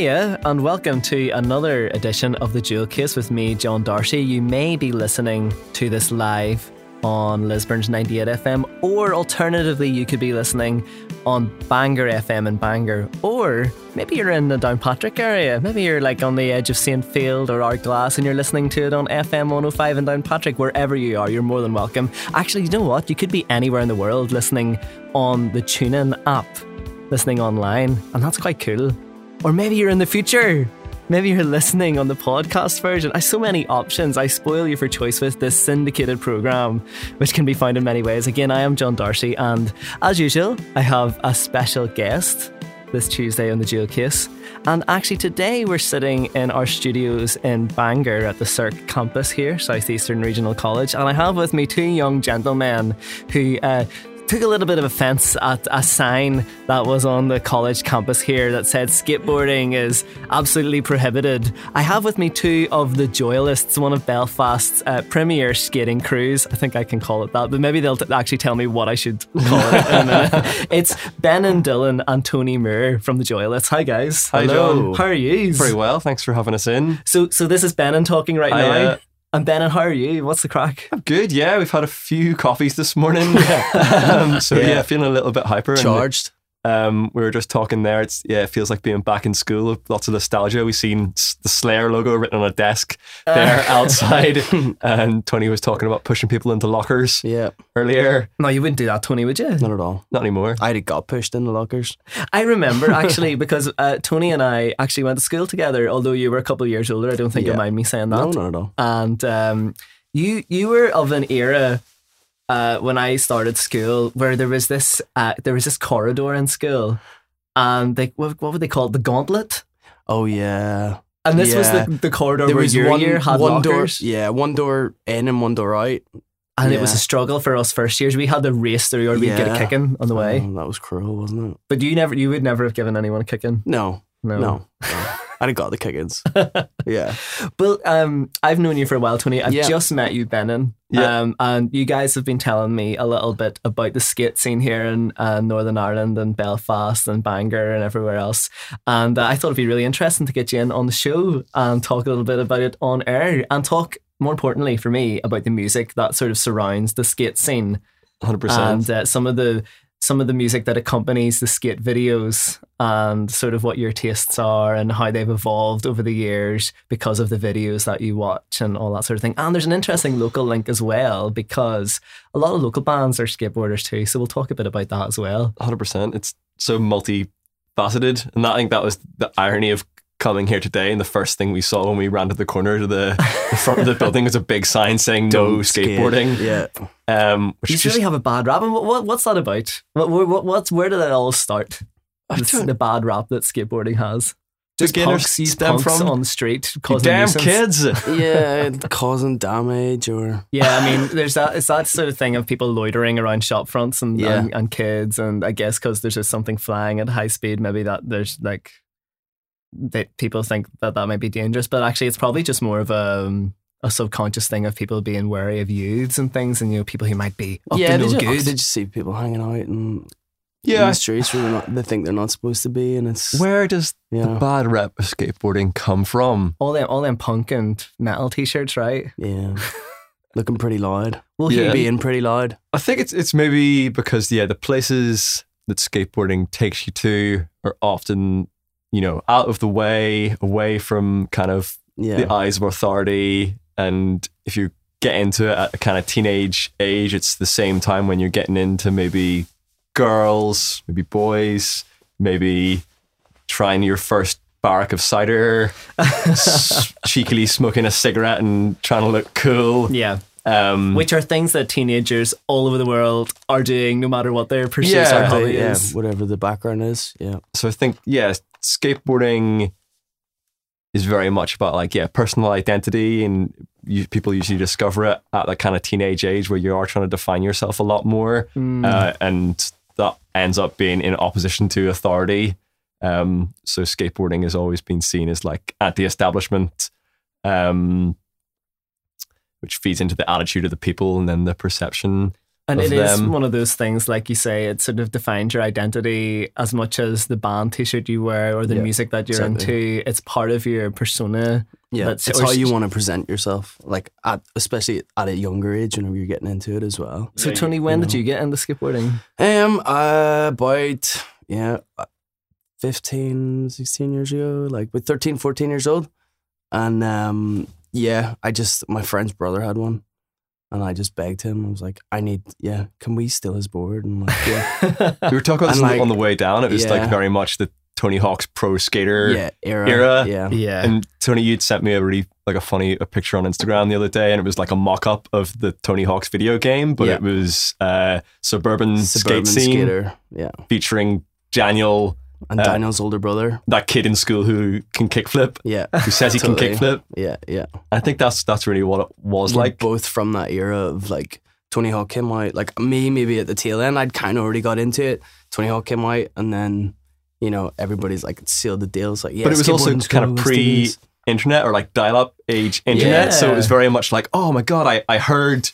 Hiya, and welcome to another edition of the Jewel Case with me, John Darcy. You may be listening to this live on Lisburn's 98 FM, or alternatively, you could be listening on Bangor FM in Bangor, or maybe you're in the Downpatrick area. Maybe you're like on the edge of Saintfield or Ardglass and you're listening to it on FM 105 in Downpatrick. Wherever you are, you're more than welcome. Actually, you know what? You could be anywhere in the world listening on the TuneIn app, listening online, and that's quite cool. Or maybe you're in the future. Maybe you're listening on the podcast version. I so many options. I spoil you for choice with this syndicated program, which can be found in many ways. Again, I am John Darcy, and as usual, I have a special guest this Tuesday on the Jewel Case. And actually, today we're sitting in our studios in Bangor at the SERC campus here, Southeastern Regional College. And I have with me two young gentlemen who uh, took a little bit of offence at a sign that was on the college campus here that said skateboarding is absolutely prohibited. I have with me two of the Joyalists, one of Belfast's uh, premier skating crews. I think I can call it that, but maybe they'll t- actually tell me what I should call it in a it's Benén Dillon and Tony Moore from the Joyalists. Hi guys. Hi, Hello. John. How are you? Very well, thanks for having us in. So, so this is Benén talking right Hi, now. uh, and Benén, how are you? What's the crack? I'm good, yeah. We've had a few coffees this morning. um, so Yeah. yeah. feeling a little bit hyper. and, charged. Um, we were just talking there. It's yeah, it feels like being back in school. Lots of nostalgia. We've seen the Slayer logo written on a desk there outside, and Tony was talking about pushing people into lockers Yeah, earlier. No, you wouldn't do that, Tony, would you? not at all. Not anymore. I had got pushed in the lockers. I remember actually because uh, Tony and I actually went to school together. Although you were a couple of years older, I don't think you Yeah. mind me saying that. No, not at all. And um, you you were of an era uh, when I started school where there was this uh, there was this corridor in school, and they what, what would they call it? The gauntlet. Oh yeah. And this was the, the corridor There where was your one, year had one door. Yeah, one door in and one door out. and it was a struggle for us first years. We had to race through, or we'd get a Yeah. kicking on the way. Oh, that was cruel, wasn't it? But you never, you would never have given anyone a kicking. No, No. no. no. Have got the kickings. yeah. Well, um, I've known you for a while, Tony. I've Yeah. just met you, Benén. Yeah. Um, and you guys have been telling me a little bit about the skate scene here in uh, Northern Ireland and Belfast and Bangor and everywhere else. And uh, I thought it'd be really interesting to get you in on the show and talk a little bit about it on air and talk, more importantly for me, about the music that sort of surrounds the skate scene 100%. and uh, some of the some of the music that accompanies the skate videos and sort of what your tastes are and how they've evolved over the years because of the videos that you watch and all that sort of thing. And there's an interesting local link as well because a lot of local bands are skateboarders too. So we'll talk a bit about that as well. hundred percent. It's so multifaceted, and I think that was the irony of coming here today. And the first thing we saw when we ran to the corner to the, the front of the building was a big sign saying "No Don't skate. skateboarding." Yeah. Um, which You just really have a bad rap. And what, what, what's that about? What, what, what's, where did it all start? I This- don't- the bad rap that skateboarding has. Just Beginners punks, you stem punks from- on the street You causing damn nuisance. kids. Yeah, causing damage or Yeah, I mean, there's that. It's that sort of thing of people loitering around shop fronts and Yeah. and, and kids, and I guess because there's just something flying at high speed, maybe that there's like that people think that that might be dangerous, but actually, it's probably just more of a. um, a subconscious thing of people being wary of youths and things, and you know people who might be up yeah, to they no just, good. they just see people hanging out and in Yeah. the streets where they're not, they think they're not supposed to be, and it's Where does yeah, the bad rep of skateboarding come from? all them, all them punk and metal t-shirts, right? yeah, looking pretty loud, Well, Yeah. Hugh, being pretty loud. I think it's it's maybe because yeah, the places that skateboarding takes you to are often you know out of the way, away from kind of Yeah, the eyes of authority. And if you get into it at a kind of teenage age, it's the same time when you're getting into maybe girls, maybe boys, maybe trying your first barrack of cider, s- cheekily smoking a cigarette and trying to look cool. yeah, Um, which are things that teenagers all over the world are doing, no matter what their pursuits Yeah, or hobby yeah, is. whatever the background is. Yeah, so I think yeah, skateboarding is very much about like yeah, personal identity, and you, people usually discover it at that kind of teenage age where you are trying to define yourself a lot more, Mm. uh, and that ends up being in opposition to authority. Um, so skateboarding has always been seen as like anti-establishment, um, which feeds into the attitude of the people and then the perception. And of it is them. one of those things, like you say, it sort of defines your identity as much as the band T-shirt you wear or the Yeah, music that you're exactly. into. It's part of your persona. Yeah, That's- it's how you want to present yourself, like at, especially at a younger age, whenever you're getting into it as well. So, Tony, when did you get into skateboarding? Um, uh, about yeah, uh, 15, 16 years ago, like with 13, 14 years old, and um, yeah, I just my friend's brother had one, and I just begged him. I was like, I need, yeah, can we steal his board? And like, yeah, We were talking about this And, on the- like, on the way down. It was like very much the Tony Hawk's pro skater yeah, era, era. yeah, yeah. And Tony, you'd sent me a really like a funny a picture on Instagram the other day, and it was like a mock up of the Tony Hawk's video game, but Yeah. it was uh, suburban, suburban skate scene skater, yeah, featuring Daniel, and Uh, Daniel's older brother, that kid in school who can kickflip, yeah, who says he Totally. can kickflip. yeah, yeah. I think that's that's really what it was We're like. both from that era of like Tony Hawk came out. Like me, maybe at the tail end, I'd kind of already got into it. Tony Hawk came out, and then you know everybody's like sealed the deals. Like, yeah, but it was also kind of pre internet or like dial up age internet. So it was very much like, oh my God, I, I heard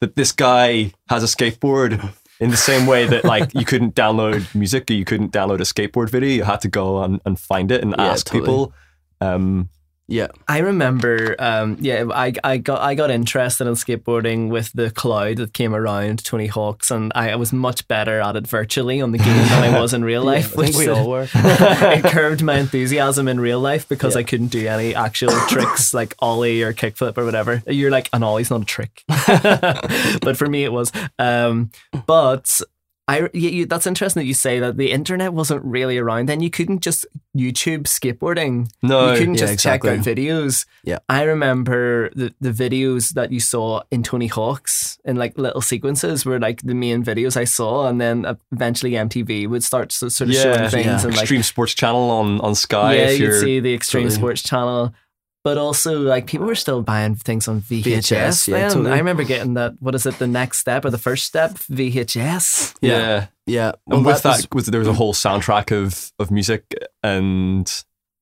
that this guy has a skateboard in the same way that like you couldn't download music or you couldn't download a skateboard video. You had to go and, and find it and Yeah, ask totally. people. Um, Yeah, I remember, um, yeah, I, I got I got interested in skateboarding with the cloud that came around Tony Hawk's, and I, was much better at it virtually on the game than I was in real life. I think we all were. it curbed my enthusiasm in real life because Yeah. I couldn't do any actual tricks like ollie or kickflip or whatever. You're like, an ollie's not a trick, but for me it was. Um, but I, you, you, that's interesting that you say that the internet wasn't really around then. You couldn't just YouTube skateboarding. no, you couldn't yeah, just check out videos. Yeah. I remember the, the videos that you saw in Tony Hawk's in like little sequences were like the main videos I saw, and then eventually MTV would start sort of showing things yeah. and like Extreme Sports Channel on, on Sky. yeah, if you'd you're, see the Extreme Totally. Sports Channel. But also, like people were still buying things on VHS. VHS, yeah, totally. I remember getting that. What is it? The next step or the first step? VHS. yeah. Yeah, and Well, with that, was- was, there was a whole soundtrack of of music, and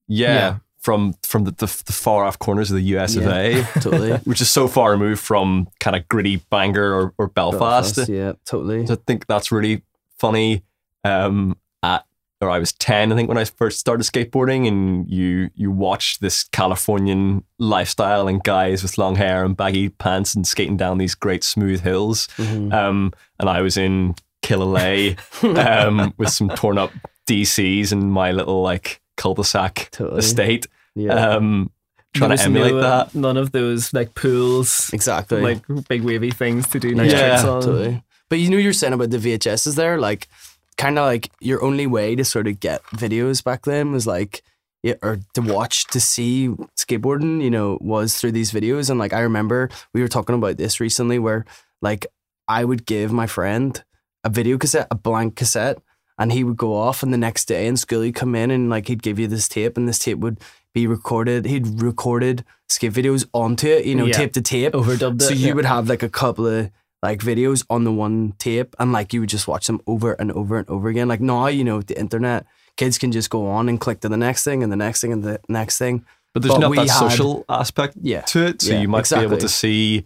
yeah, Yeah. from from the, the, the far off corners of the US of A, totally. which is so far removed from kind of gritty Bangor or, or Belfast. Belfast, yeah, totally. So I think that's really funny. Um, at or I was ten, I think, when I first started skateboarding, and you you watch this Californian lifestyle and guys with long hair and baggy pants and skating down these great smooth hills. Mhm. Um, and I was in Killalay um, with some torn up DCs and my little like cul-de-sac Totally. estate, Yeah, um, trying There to was emulate no, that. None of those like pools, exactly. like big wavy things to do nice Yeah, tricks on. Totally. But you knew you're saying about the VHSs there, like kind of like your only way to sort of get videos back then was like yeah, or to watch to see skateboarding, you know, was through these videos. And like I remember we were talking about this recently where like I would give my friend a video cassette, a blank cassette, and he would go off and the next day in school he'd come in and like he'd give you this tape and this tape would be recorded. He'd recorded skate videos onto it, you know, Yeah. tape to tape. Overdubbed it. So you yeah. would have like a couple of like videos on the one tape and like you would just watch them over and over and over again. Like now, you know, with the internet, kids can just go on and click to the next thing and the next thing and the next thing. But there's But not that had- social aspect Yeah. to it, so Yeah, you might be able to see,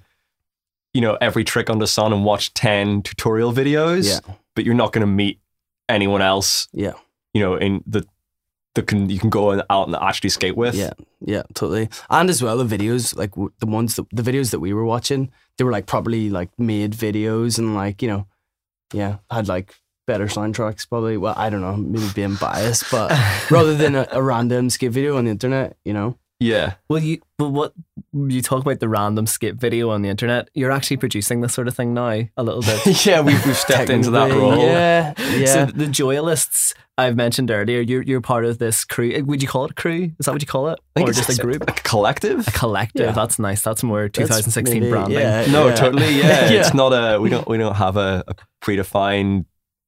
you know, every trick under the sun and watch ten tutorial videos. Yeah. But you're not going to meet anyone else, Yeah. you know, in the the can you can go out and actually skate with. Yeah. Yeah, totally. And as well, the videos, like the ones that the videos that we were watching, they were like probably like made videos and like, you know, yeah, had like better soundtracks probably. Well, I don't know, maybe being biased, but rather than a, a random skate video on the internet, you know? Yeah. Well, you but what you talk about the random skip video on the internet. You're actually mm. producing this sort of thing now a little bit. yeah, we've, we've stepped into that role. Yeah. Yeah. So the Joyalists I've mentioned earlier, you're you're part of this crew. Uh, would you call it a crew? Is that what you call it, I think or it's just a group? a collective. A collective. Yeah. That's nice. That's more 2016 maybe- branding. Yeah, No, yeah. totally. Yeah, Yeah. it's not a. We don't. We don't have a, a predefined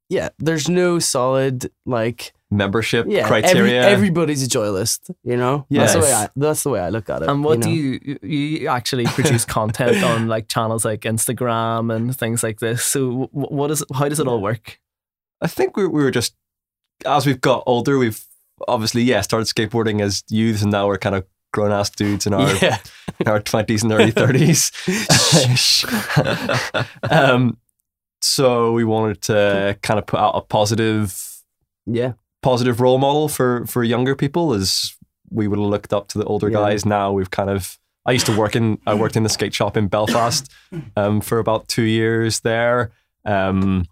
yeah, there's no solid like membership yeah criteria. Every, everybody's a joylist, you know. That's the way I. That's the way I look at it. And what do know? you you actually produce content on like channels like Instagram and things like this? So what is how does it all work? I think we, we were just as we've got older, we've obviously yeah started skateboarding as youths, and now we're kind of grown ass dudes in our Yeah. in our twenties and early thirties. um, So we wanted to kind of put out a positive Yeah. Positive role model for for younger people as we would have looked up to the older Yeah. guys. Now we've kind of I used to work in I worked in the skate shop in Belfast um, for about two years there, um,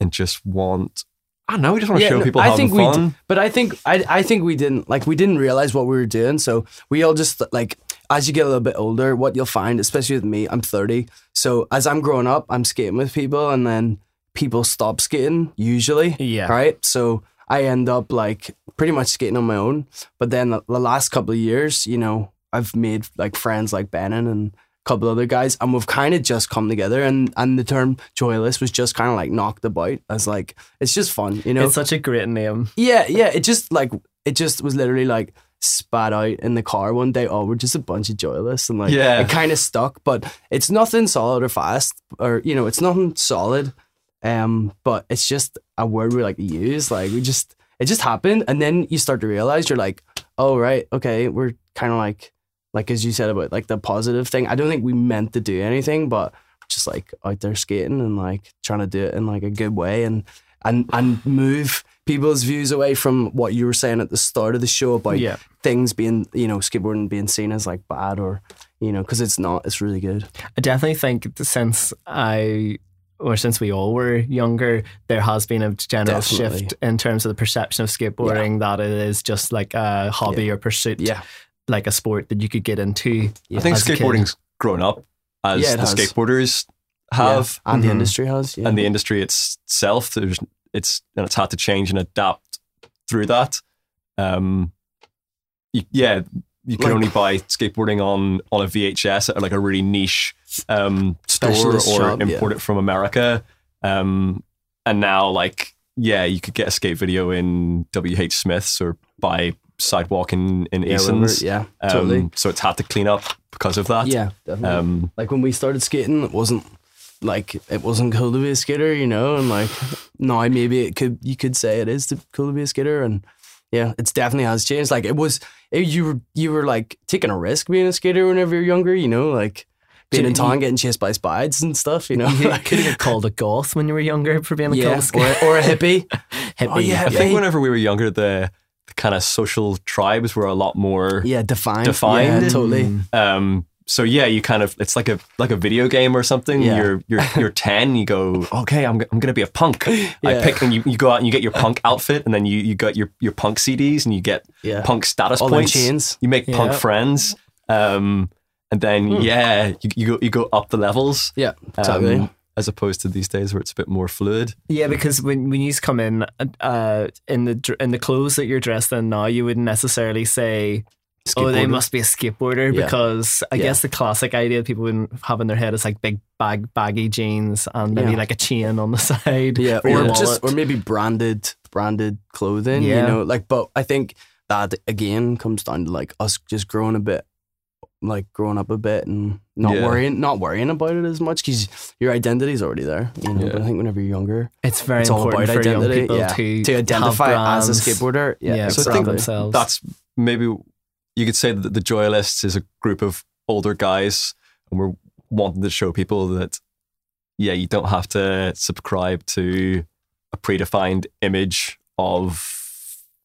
and just want I don't know. We just want to Yeah, show no, people I having think we fun. d- But I think I I think we didn't like we didn't realize what we were doing. So we all just like as you get a little bit older, what you'll find, especially with me, I'm 30. So as I'm growing up, I'm skating with people, and then people stop skating usually. Yeah. Right. So I end up like pretty much skating on my own. But then the, the last couple of years, you know, I've made like friends like Benén and a couple other guys, and we've kind of just come together. And and the term joyless was just kind of like knocked about as like it's just fun, you know. It's such a great name. Yeah, yeah. It just like it just was literally like spat out in the car one day. Oh, we're just a bunch of joyless, and like Yeah. it kind of stuck. But it's nothing solid or fast, or you know, it's nothing solid. Um, but it's just a word we like to use. Like we just it just happened, and then you start to realize you're like, oh right, okay, we're kind of like like as you said about like the positive thing. I don't think we meant to do anything, but just like out there skating and like trying to do it in like a good way and and and move people's views away from what you were saying at the start of the show about Yeah. things being you know skateboarding being seen as like bad or you know because it's not it's really good I definitely think since I or since we all were younger, there has been a general Definitely. shift in terms of the perception of skateboarding that it is just like a hobby or pursuit, yeah like a sport that you could get into. I think as a kid. skateboarding's grown up as Yeah, the has. skateboarders have, and Mhm. the industry has yeah and the industry itself. There's it's and it's had to change and adapt through that. Um, you, yeah, you can Like- only buy skateboarding on on a VHS at like a really niche um, store or shop, import it from America. Um, and now, like, yeah, you could get a skate video in WH Smiths or buy Sidewalk in in yeah, Eason's. yeah Um, totally So it's had to clean up because of that. yeah definitely Um, like when we started skating it wasn't like it wasn't cool to be a skater you know and like now maybe it could you could say it is to, cool to be a skater and yeah it's definitely has changed like it was it, you were you were like taking a risk being a skater whenever you're younger you know like being in you- town getting chased by spides and stuff you know You could have called a goth when you were younger for being a yeah cool skater. or, or a hippie hippie. Oh, yeah, I think whenever we were younger, the, the kind of social tribes were a lot more. yeah defined Defined? yeah, totally Um, so yeah, you kind of it's like a like a video game or something. Yeah. You're you're you're ten. You go okay. I'm, I'm gonna be a punk. Yeah. I pick and you, you go out and you get your punk outfit and then you you got your your punk CDs and you get yeah punk status all them points. chains You make punk friends. Um, and then yeah, you, you go you go up the levels. yeah um, exactly as opposed to these days where it's a bit more fluid. Yeah, because when when you come in uh, in the in the clothes that you're dressed in now, you wouldn't necessarily say, "Oh, they must be a skateboarder," Yeah. because I Yeah. guess the classic idea people wouldn't have in their head is like big bag baggy jeans and maybe Yeah. like a chain on the side. Yeah, or just or maybe branded branded clothing. Yeah. You know, like but I think that again comes down to like us just growing a bit like growing up a bit and not Yeah. worrying not worrying about it as much because your identity's already there. You know, Yeah. but I think whenever you're younger, it's very it's all important about for young identity. people yeah. to to identify as a skateboarder. Yeah, Yeah, So I think themselves. That's maybe you could say that the Joyalists is a group of older guys, and we're wanting to show people that yeah, you don't have to subscribe to a predefined image of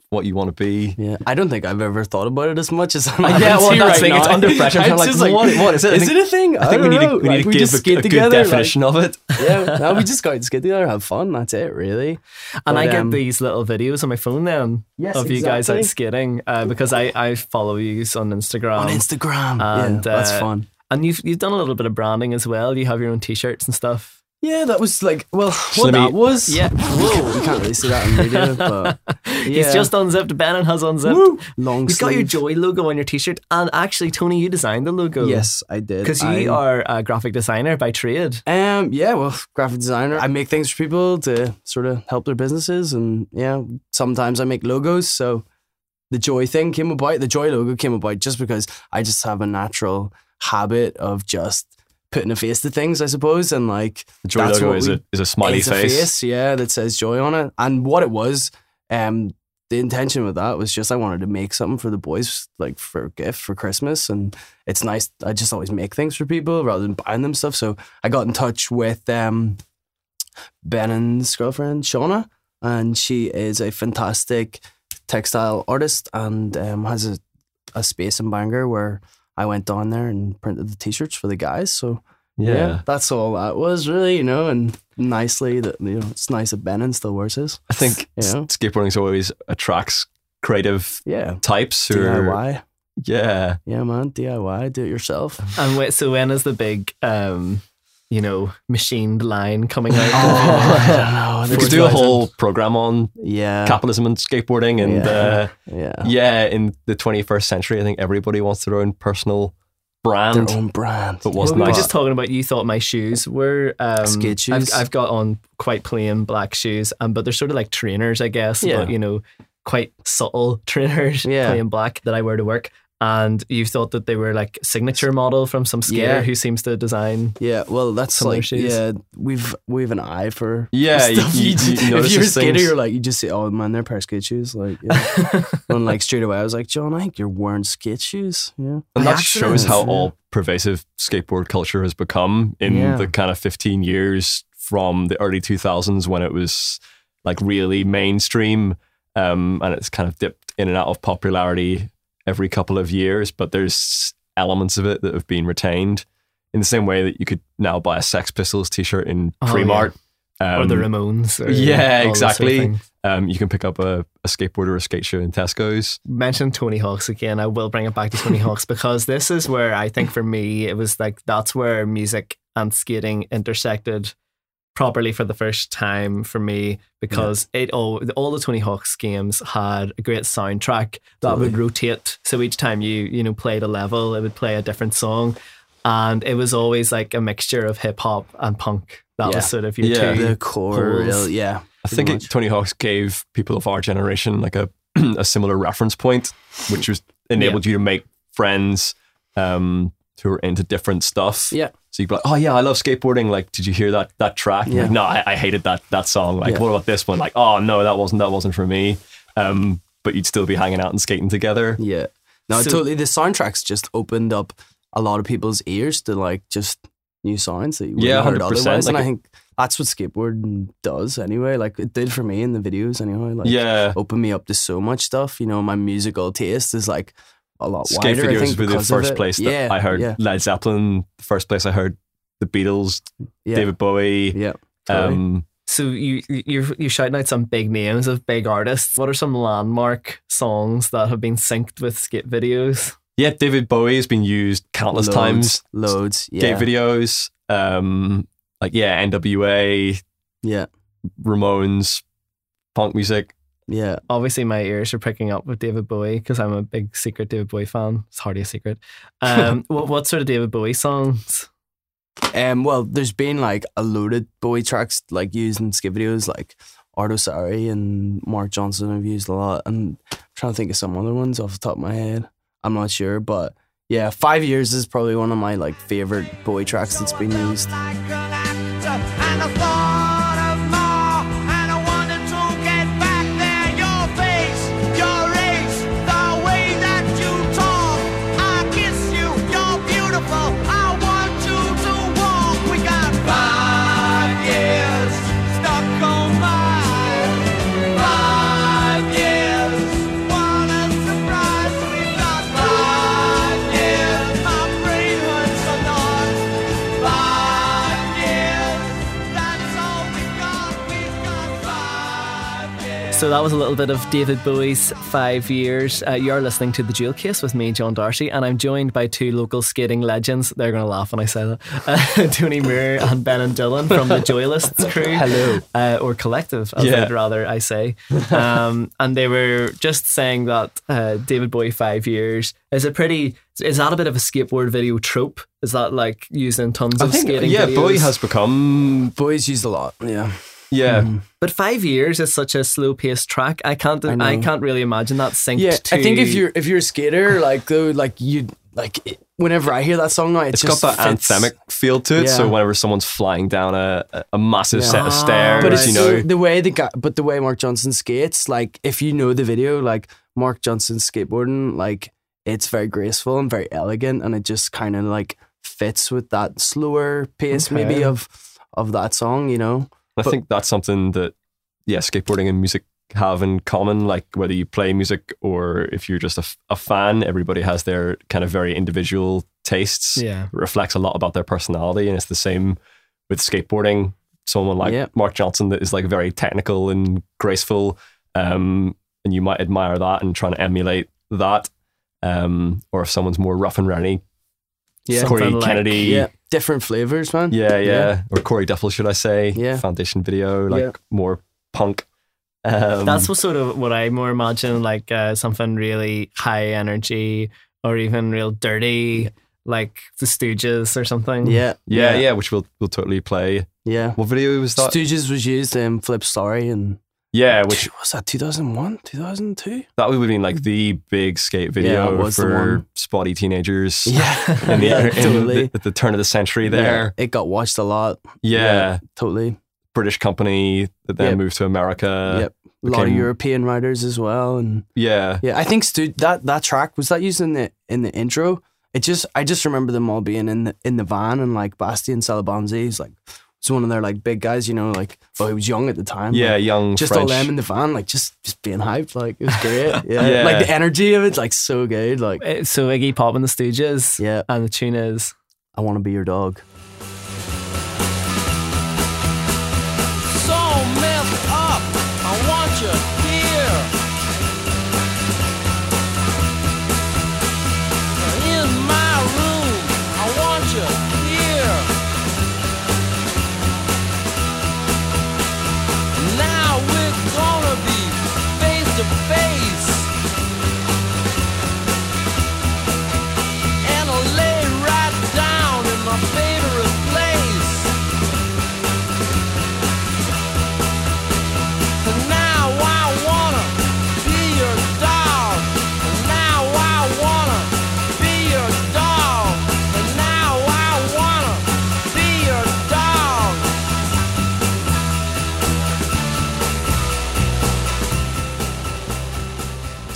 what you want to be. Yeah, I don't think I've ever thought about it as much as I'm yeah, having well, to that's right the thing. now. It's under pressure. I'm It's like, just what- what is it? I Is think- it a thing? I think we don't need to we need Like, to we give just a, skate a good together, like- definition of it. yeah, no, we just go out and skate together, have fun. That's it, really. And I But, get um, these little videos on my phone then Yes, of you guys out exactly. skating uh, because I, I follow you on Instagram. on Instagram. and, yeah, that's uh, fun. And you've you've done a little bit of branding as well. You have your own t-shirts and stuff. Yeah, that was like, well, what Slimmy- that was. Yeah. Whoa, you can't really see that on the video, but He's Yeah. just unzipped. Benén has unzipped. Woo, long He's got your sleeve. Joy logo on your t-shirt. And actually, Tony, you designed the logo. Yes, I did. Because you I- are a graphic designer by trade. Um, yeah, well, graphic designer. I make things for people to sort of help their businesses, and yeah, sometimes I make logos. So the joy thing came about. The joy logo came about just because I just have a natural habit of just putting a face to things, I suppose, and like The Joy That's logo what is a is a smiley face. a face, yeah, that says joy on it. And what it was, um, the intention with that was just I wanted to make something for the boys, like for a gift for Christmas, and it's nice. I just always make things for people rather than buying them stuff. So I got in touch with um, Benén's girlfriend, Shauna, and she is a fantastic textile artist and um, has a, a space in Bangor where I went down there and printed the t-shirts for the guys. So yeah, that's all that was really, you know, and nicely that you know it's nice that Benén still wears his. I think You know? skateboarding always attracts creative Yeah, types who are, DIY. yeah. Yeah, man, DIY, do it yourself. And wait, so when is the big, um, you know, machined line coming out? I don't know. We could do a whole program on yeah, capitalism and skateboarding and Yeah. uh, yeah, yeah, in the 21st century, I think everybody wants their own personal brand. their own brand. But Well, what's we were just talking about you thought my shoes were um, Skate shoes. I've, I've got on quite plain black shoes, um, but they're sort of like trainers, I guess. Yeah. But you know, quite subtle trainers, Yeah. plain black that I wear to work. And you thought that they were like signature model from some skater Yeah. who seems to design. Yeah, well, that's Some of like shoes. yeah, we've we've an eye for Yeah, you- stuff. you- you if you're a skater, things. you're like you just say, "Oh man, they're a pair of skate shoes." Like, yeah. and like straight away, I was like, "John, I think you're wearing skate shoes." Yeah, and By that shows how yeah. all pervasive skateboard culture has become in Yeah. the kind of 15 years from the early 2000s when it was like really mainstream um, and it's kind of dipped in and out of popularity every couple of years but there's elements of it that have been retained in the same way that you could now buy a Sex Pistols t-shirt in Oh, Primark um, or the Ramones. Or yeah, all those sort of exactly. um, you can pick up a, a skateboard or a skate shoe in Tesco's mention Tony Hawk's again. I will bring it back to Tony Hawk's because this is where I think for me it was like that's where music and skating intersected properly for the first time for me because it all all the Tony Hawk's games had a great soundtrack that would rotate. So each time you you know played a level, it would play a different song, and it was always like a mixture of hip hop and punk. That Yeah. was sort of your Yeah. two. the core, real- yeah. I think it. Tony Hawk's gave people of our generation like a a similar reference point, which was enabled you to make friends um, who are into different stuff. Yeah. So you'd be like, "Oh yeah, I love skateboarding. Like, did you hear that that track?" Yeah. Like, no, I, I hated that that song. Like, Yeah. what about this one? Like, oh no, that wasn't that wasn't for me. Um, but you'd still be hanging out and skating together. Yeah. No, So- totally. The soundtracks just opened up a lot of people's ears to like just new sounds that you wouldn't Yeah, heard 100%, otherwise. and I think that's what skateboarding does anyway. Like it did for me in the videos anyway. Like yeah, opened me up to so much stuff. You know, my musical taste is like a lot skate wider. I videos think were the first place that yeah, I heard Yeah, Led Zeppelin. The first place I heard the Beatles, yeah, David Bowie. yeah. totally. Um, So you you're you're shouting out some big names of big artists. What are some landmark songs that have been synced with skate videos? yeah, David Bowie has been used countless loads, times. loads. Yeah, skate videos. Um, like yeah, NWA, yeah, Ramones, punk music. Yeah. Obviously, my ears are picking up with David Bowie because I'm a big secret David Bowie fan. It's hardly a secret. Um, what what sort of David Bowie songs? Um, well, there's been like a loaded Bowie tracks like used in skit videos, like Arto Saari and Mark Johnson have used a lot. And I'm trying to think of some other ones off the top of my head. I'm not sure, but yeah, Five Years is probably one of my like favorite Bowie tracks that's been used. That was a little bit of David Bowie's Five Years. Uh, you're listening to the Jewel Case with me, John Darcy, and I'm joined by two local skating legends. They're going to laugh when I say that. Uh, Tony Moore and Benén Dillon from the Joyalists crew. Hello. Uh, or collective, as Yeah. I'd rather I say. Um, and they were just saying that uh, David Bowie Five Years is a pretty. Is that a bit of a skateboard video trope? Is that like used in tons I of think skating yeah, videos? Bowie has become Bowie's used a lot. Yeah. Yeah. But five years is such a slow paced track. I can't. I, know. can't really imagine that synced. Yeah, to, I think if you're if you're a skater, like though, like you like it- whenever I hear that song now, it It's just got that fits. anthemic feel to it. So whenever someone's flying down a, a- a massive Yeah. set of Ah, stairs, But it's you know, the way the guy, but the way Mark Johnson skates, like if you know the video, like Mark Johnson skateboarding, like it's very graceful and very elegant, and it just kind of like fits with that slower pace, Okay. maybe of of that song, you know. I think that's something that, yeah, skateboarding and music have in common. Like whether you play music or if you're just a, a fan, everybody has their kind of very individual tastes. Yeah. It reflects a lot about their personality. And it's the same with skateboarding. Someone like Yeah. Mark Johnson that is like very technical and graceful. Um, and you might admire that and trying to emulate that. Um, or if someone's more rough and ready, Yeah. Corey like- Kennedy. Yeah, different flavors, man. Yeah, yeah. Or Corey Duffel, should I say? Yeah. Foundation video, like Yeah. more punk. Um, That's what sort of what I more imagine, like uh, something really high energy or even real dirty, like the Stooges or something. Yeah, yeah, yeah, which we'll we'll totally play. yeah. What video was that? Stooges was used in Flip Sorry and yeah, which was that 2001, 2002? that would have been like the big skate video the for spotty teenagers. Yeah, In the, yeah, in totally. the, at the turn of the century there. Yeah, it got watched a lot. Yeah. Totally. British company that then Yep. of to America. yep. A lot of European writers as well, and Yeah. yeah, I think Stu that that track was that used in the in the intro. It just I just remember them all being in the in the van and like Bastien Salabanzi, he's like was one of their like big guys, you know, like well he was young at the time. Yeah, like, young just French. all them in the van, like just just being hyped, like it was great. Yeah, Yeah. like the energy of it's like so good. Like Uh, So Iggy Pop and the Stooges. yeah, And the tune is I want to be your dog. so messed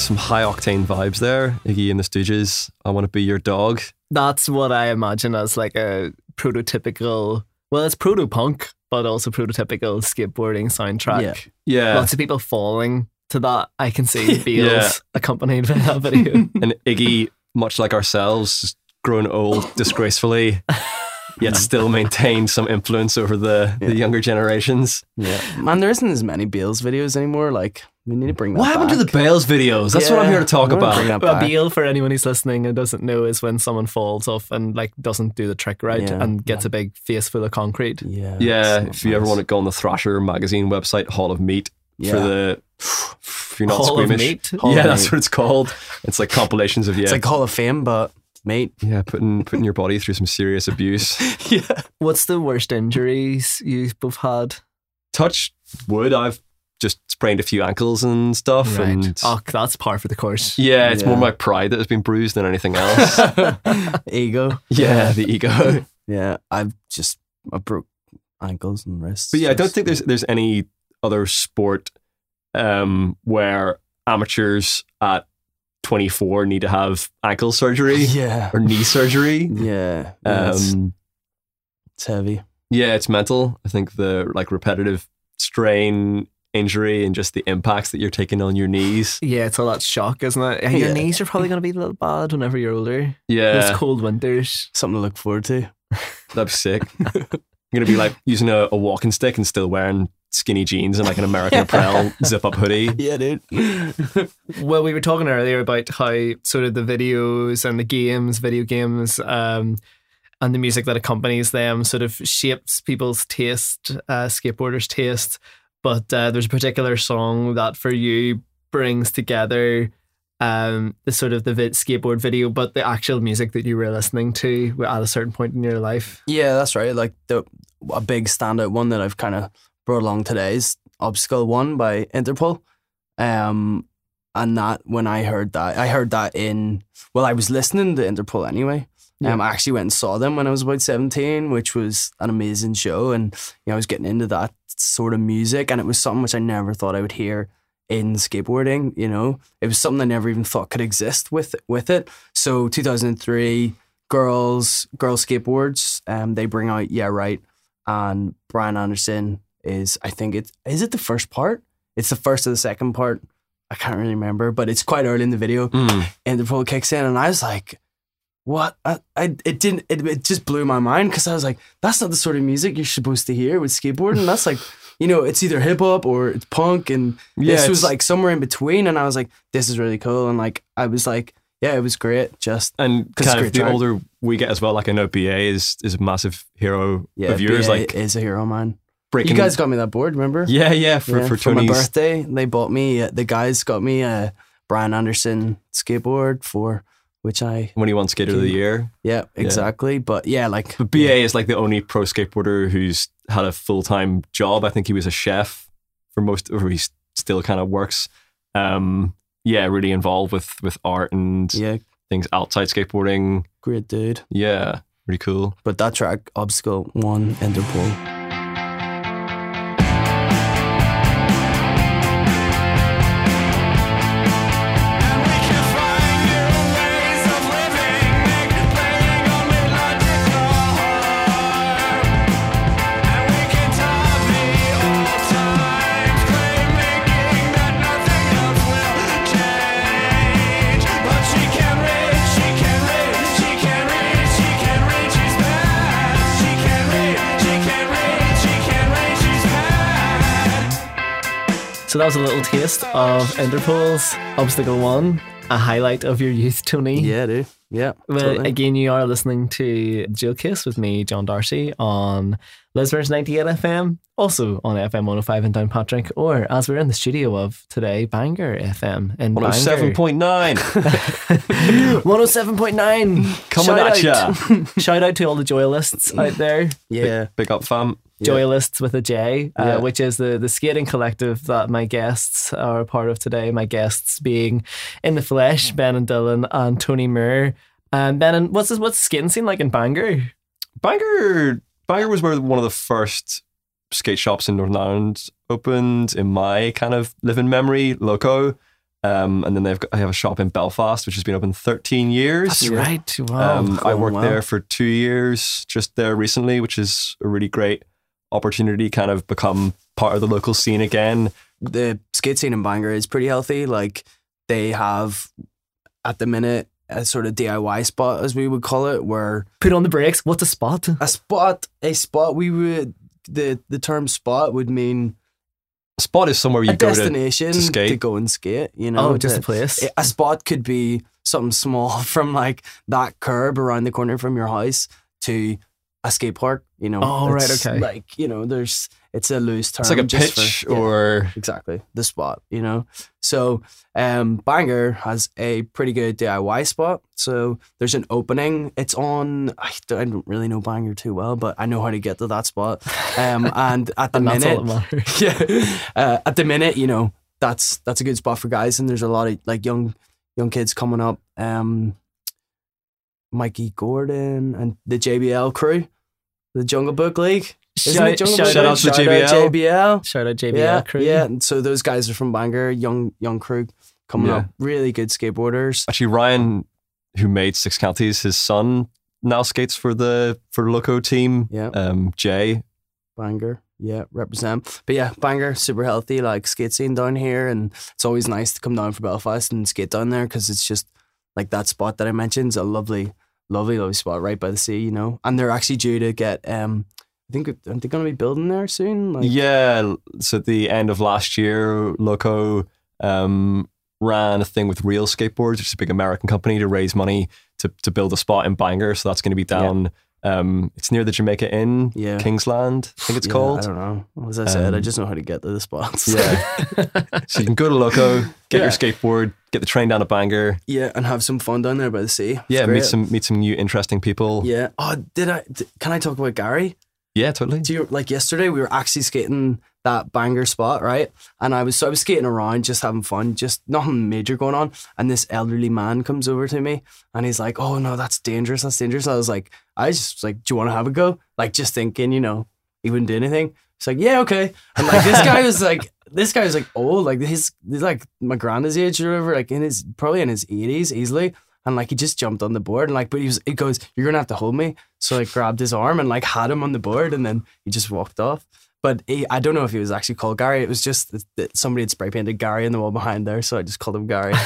Some high octane vibes there. Iggy and the Stooges. I want to be your dog. that's what I imagine as like a prototypical well, it's proto punk, but also prototypical skateboarding soundtrack. Yeah. Yeah. Lots of people falling to that. I can see Bails Yeah. accompanied by that video. and Iggy, much like ourselves, has grown old disgracefully, yet still maintained some influence over the, the younger generations. Yeah, man, there isn't as many Bails videos anymore. Like we need to bring that. What happened to the back. Bails videos? That's what I'm here to talk about. bring that Well, back. Bail, for anyone who's listening and doesn't know, is when someone falls off and like doesn't do the trick right Yeah. and gets a big face full of concrete. Yeah, Yeah, it's if you ever want to go on the Thrasher magazine website, Hall of Meat, for the if you're not Hall of squeamish. Meat? Hall yeah, of that's Meat. what it's called. It's like compilations of yeah, It's like Hall of Fame, but mate. yeah, putting putting your body through some serious abuse. yeah, What's the worst injuries you've both had? Touch wood. I've just sprained a few ankles and stuff, and Oh, that's par for the course. yeah, it's more my pride that has been bruised than anything else. ego. yeah, the ego. Yeah, I've just I broke ankles and wrists. But yeah, I don't think there's there's any other sport um, where amateurs at 24 need to have ankle surgery Yeah, or knee surgery. yeah, yeah it's, Um, it's heavy. yeah, it's mental. I think the like repetitive strain, injury, and just the impacts that you're taking on your knees. Yeah, it's all that shock, isn't it? And Your Yeah. knees are probably going to be a little bad whenever you're older. Yeah, Those cold winters. Something to look forward to. that'd be sick. I'm gonna be like using a, a walking stick and still wearing skinny jeans and like an American Apparel zip up hoodie. Yeah, dude. Well, we were talking earlier about how sort of the videos and the games, video games, um, and the music that accompanies them sort of shapes people's taste, uh, skateboarders' taste. But uh, there's a particular song that for you brings together um, the sort of the vid- skateboard video, but the actual music that you were listening to at a certain point in your life. Yeah, that's right. Like the a big standout one that I've kind of brought along today is Obstacle One by Interpol. Um, and that when I heard that, I heard that in well, I was listening to Interpol anyway. Um, I actually went and saw them when I was about seventeen, which was an amazing show, and you know I was getting into that sort of music, and it was something which I never thought I would hear in skateboarding. You know, it was something I never even thought could exist with with it. So two thousand and three, girls girls skateboards, um, they bring out yeah right and Brian Anderson is I think it's is it the first part? It's the first or the second part. I can't really remember, but it's quite early in the video. Mm. Interpol kicks in, and I was like, "What?" I, I it didn't. It, it just blew my mind because I was like, "That's not the sort of music you're supposed to hear with skateboarding. That's like, you know, it's either hip hop or it's punk, and Yeah, this was like somewhere in between." And I was like, "This is really cool," and like I was like, "Yeah, it was great." Just And kind of the track. older we get as well, like I know BA is is a massive hero yeah, of yours. BA Like is a hero, man. breaking. You guys got me that board, remember? yeah, yeah, for Yeah, for for my birthday, they bought me. Uh, the guys got me a Brian Anderson skateboard for which I when he won Skater of the Year. yeah exactly. But yeah, like But BA is like the only pro skateboarder who's had a full time job. I think he was a chef for most, or he still kind of works. Um, yeah, really involved with with art and yeah, things outside skateboarding. great dude. Yeah, really cool. But that track, Obstacle One, Interpol. So that was a little taste of Interpol's Obstacle One, a highlight of your youth, Tony. Yeah, dude. Yeah. Well, totally. again, you are listening to Jewel Case with me, John Darcy, on Lisburn's 98 FM, also on FM 105 in Downpatrick, or as we're in the studio of today, Bangor FM in One hundred Bangor. seven point nine. 107.9. Coming Shout at ya. out. Shout out to all the Joyalists out there. yeah. Big up, fam. Joyalists with a J, uh, Yeah. which is the, the skating collective that my guests are a part of today. My guests being in the flesh, Benén Dillon and Tony Moore. And Ben, and what's this, what's skating scene like in Bangor? Bangor, Bangor was where one of the first skate shops in Northern Ireland opened in my kind of living memory, Loco. Um, and then they've got, I have a shop in Belfast, which has been open 13 years. That's right. Wow. Um, I worked wow. there for two years, just there recently, which is a really great opportunity. Kind of become part of the local scene again. the skate scene in Bangor is pretty healthy. Like they have at the minute a sort of DIY spot as we would call it, where Put on the brakes. What's a spot? a spot, a spot we would the the term spot would mean A spot is somewhere you a go to. destination to skate. go and skate. You know, Oh, just a place. a spot could be something small from like that curb around the corner from your house to a skate park. You know, Oh, right, okay. Like you know, there's it's a loose term. It's like a just for- pitch yeah or exactly the spot you know so um Bangor has a pretty good diy spot so there's an opening it's on i don't, I don't really know Bangor too well but i know how to get to that spot um and at the and minute yeah uh, at the minute you know that's that's a good spot for guys and there's a lot of like young young kids coming up um mikey gordon and the jbl crew the jungle book league Shout, Jungle shout Book Shout League? out to Shout JBL. JBL Shout out JBL yeah, crew. Yeah, and so those guys are from Bangor, young young crew coming Yeah. up, really good skateboarders. actually Ryan, who made Six Counties, his son now skates for the for Loco team. Yeah, Um, Jay, Bangor, yeah, represent. But yeah, Bangor, super healthy, like skate scene down here, and it's always nice to come down for Belfast and skate down there because it's just like that spot that I mentioned is a lovely, lovely, lovely spot right by the sea, you know. And they're actually due to get, um, I think, aren't they going to be building there soon? Like, yeah. So at the end of last year, Loco um, ran a thing with Real Skateboards, which is a big American company, to raise money to to build a spot in Bangor. So that's going to be down. Um, it's near the Jamaica Inn, Yeah. Kingsland, I think it's yeah, called. I don't know. As I said, I Um, just know how to get to the spots. Yeah. so you can go to Loco, get Yeah. your skateboard, get the train down to Bangor. yeah, and have some fun down there by the sea. It's Yeah, meet some meet some new interesting people. Yeah. Oh, did I? d can I talk about Gary? Yeah, totally. Do you like yesterday? We were actually skating that Bangor spot, right? And I was so I was skating around, just having fun, just nothing major going on. And this elderly man comes over to me, and he's like, "Oh no, that's dangerous. That's dangerous." I was like, I just like, "Do you want to have a go?" Like just thinking, you know, he wouldn't do anything. He's like, "Yeah, okay." And like this guy was like, this guy was like old, like his, he's like my granddad's age or whatever, like in his probably in his eighties easily. And like he just jumped on the board and like, but he was, it goes, you're gonna have to hold me. So I grabbed his arm and like had him on the board, and then he just walked off. But he, I don't know if he was actually called Gary. It was just that, that somebody had spray painted Gary on the wall behind there, so I just called him Gary.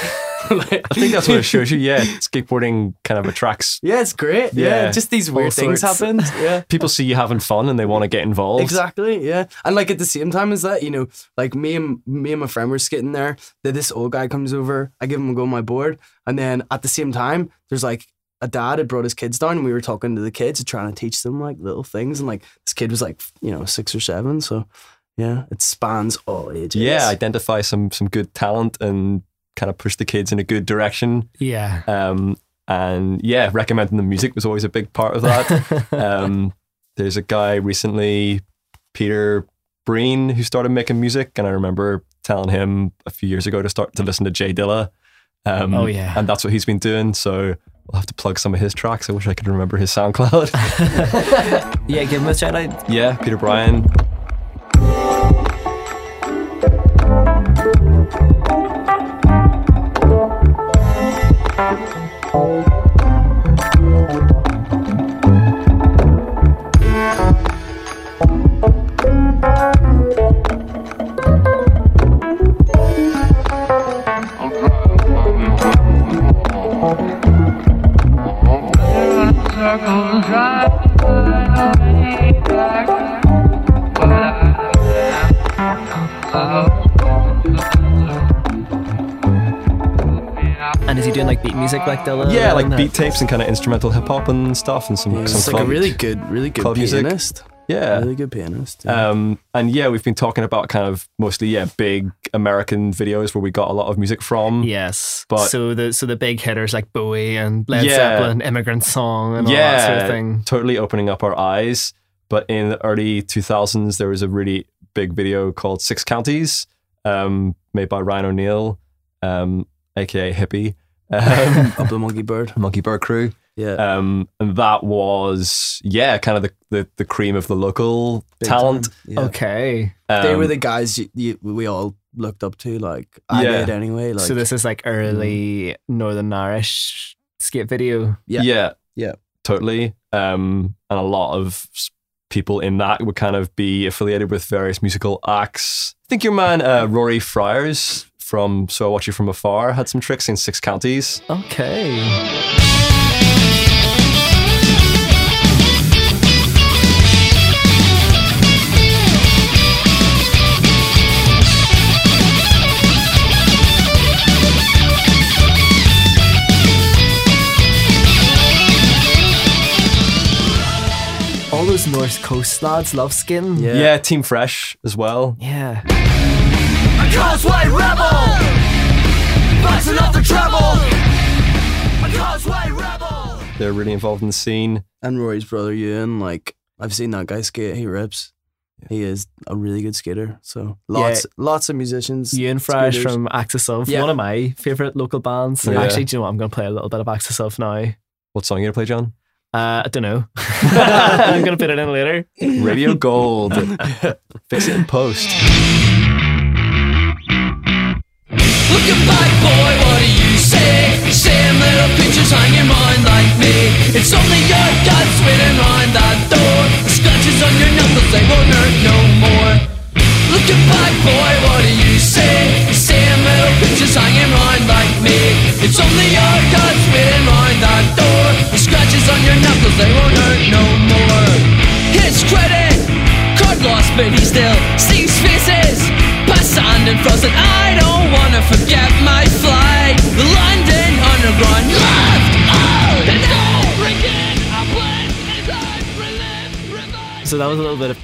Like- I think that's what it shows you. Yeah, skateboarding kind of attracts yeah, it's great. Yeah, Yeah, just these weird things happened. Yeah. people see you having fun and they want to get involved. Exactly, yeah. And like at the same time as that, you know, like me and me and my friend were skating there. Then this old guy comes over. I give him a go on my board, and then at the same time, there's like a dad had brought his kids down, and we were talking to the kids, and trying to teach them like little things. And like this kid was like, you know, six or seven. So yeah, it spans all ages. Yeah, identify some some good talent and kind of push the kids in a good direction. Yeah. Um, and yeah, recommending the music was always a big part of that. um, there's a guy recently, Peter Brien, who started making music, and I remember telling him a few years ago to start to listen to Jay Dilla. Um, Oh, yeah. and that's what he's been doing. So I'll have to plug some of his tracks. I wish I could remember his SoundCloud. Yeah, give him a shout out. yeah, Peter Brien. Is he doing like beat music like Dilla? Yeah, like and that? beat tapes and kind of instrumental hip hop and stuff, and some Yeah, some it's like a really good, really good club music. pianist. yeah. Really good pianist. yeah. Um, and yeah, we've been talking about kind of mostly yeah big American videos where we got a lot of music from. Yes. But- so the so the big hitters like Bowie and Led Yeah. Zeppelin, Immigrant Song, and all yeah, that sort of thing. totally opening up our eyes. But in the early 2000s, there was a really big video called Six Counties, um, made by Ryan O'Neill, um, aka Hippie, um, Up the Monkey Bird. Monkey Bird Crew. Yeah. Um, and that was, yeah, kind of the, the, the cream of the local Big talent. Yeah. Okay. they were Um, the guys you, you, we all looked up to. Like I Yeah. did anyway. Like so this is like early Northern Irish skate video. Yeah. Yeah. Yeah. Totally. Um, and a lot of people in that would kind of be affiliated with various musical acts. I think your man uh, Rory Fryers from So I Watch You From Afar had some tricks in Six Counties. Okay. All those North Coast lads love skin. Yeah. Yeah. Team Fresh as well. Yeah. A causeway rebel, bouncing off the treble. A causeway rebel. They're really involved in the scene. and Rory's brother Ewan, like I've seen that guy skate. He rips. He is a really good skater. So lots, lots of musicians. Ewan Fresh skaters. from Axis of, Yeah. one of my favourite local bands. Yeah. Actually, do you know what? I'm going to play a little bit of Axis of now. What song are you going to play, John? Uh, I don't know. I'm going to put it in later. Radio Gold. Fix it in post. Looking back, boy, what do you say? Same little pictures on your mind like me. It's only your guts waiting on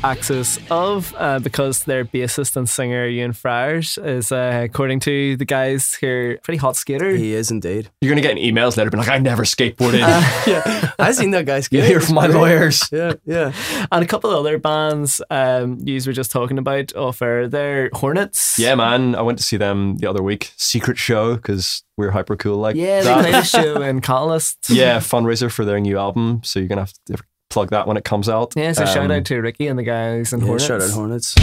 Axis of, uh, because their bassist and singer Ewan Friers is, uh, according to the guys here, pretty hot skater. He is indeed. You're going to get an emails later being like, I never skateboarded. yeah, I've seen that guy skate. you hear from my great. lawyers. Yeah, yeah. And a couple of other bands um, you were just talking about off air there, Hornets. Yeah, man. I went to see them the other week. Secret show because we're hyper cool like Yeah, they that. played a show in Catalyst. yeah, fundraiser for their new album. So you're gonna have to plug that when it comes out. Yeah, so shout Um, out to Ricky and the guys and yeah Hornets. shout out Hornets.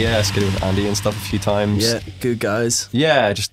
Yeah, yeah, skated with Andy and stuff a few times. Yeah, good guys. Yeah, just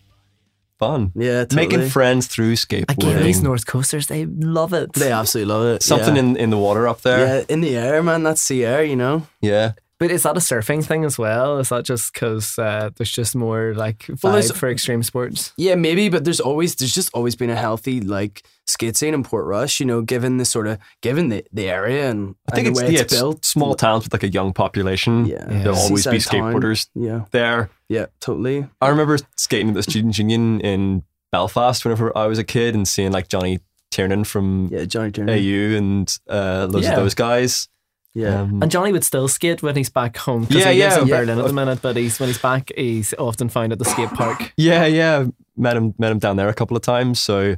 fun. Yeah, totally. Making friends through skateboarding. Again, these North Coasters, they love it. They absolutely love it. Something yeah. in, in the water up there. yeah, in the air, man. That's the air, you know. Yeah. But is that a surfing thing as well? Is that just because uh, there's just more like vibe Well, for extreme sports? Yeah, maybe, but there's always there's just always been a healthy like skate scene in Portrush. You know, given the sort of given the, the area and I think and it's, the way yeah, it's it's built. small towns with like a young population. Yeah, Yeah. There'll always be Seaside town. skateboarders Yeah, there. yeah, totally. I remember skating at the Student Union in Belfast whenever I was a kid and seeing like Johnny Tiernan from Yeah, Johnny Turner. AU and uh, loads Yeah. of those guys. Yeah, Um, And Johnny would still skate when he's back home because Yeah, he lives yeah, in yeah. Berlin at the minute. But he's when he's back, he's often found at the skate park. yeah, yeah. Met him, met him down there a couple of times. So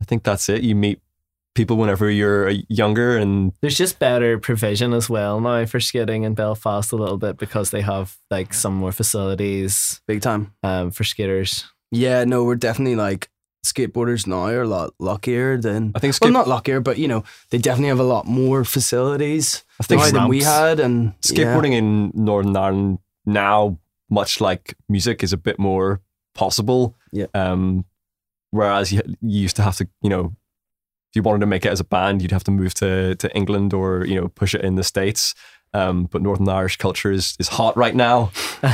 I think that's it. You meet people whenever you're uh, younger, and There's just better provision as well now for skating in Belfast a little bit because they have like some more facilities big time. um, for skaters. Yeah, no, we're definitely like skateboarders now are a lot luckier than I think well, skate, not luckier, but you know, they definitely have a lot more facilities I think now than we had, and yeah. skateboarding in Northern Ireland now, much like music, is a bit more possible. Yeah. Um, whereas you, you used to have to, you know, if you wanted to make it as a band, you'd have to move to to England or you know push it in the states. Um, but Northern Irish culture is, is hot right now. I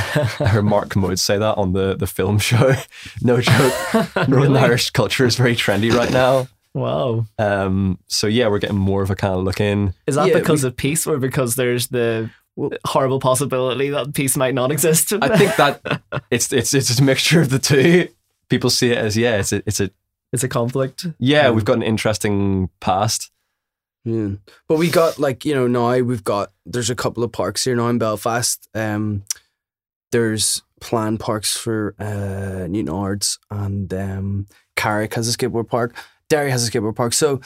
heard Mark Kermode say that on the, the film show. no joke. Northern Really? Irish culture is very trendy right now. Wow. Um, so yeah, we're getting more of a kind of look in. Is that Yeah, because we- of peace or because there's the horrible possibility that peace might not exist? I think that it's it's it's a mixture of the two. People see it as yeah, it's a it's a it's a conflict. yeah. Um, We've got an interesting past. Yeah. But we got like, you know, now we've got there's a couple of parks here now in Belfast. Um there's planned parks for uh Newtownards and um Carrick has a skateboard park. Derry has a skateboard park. So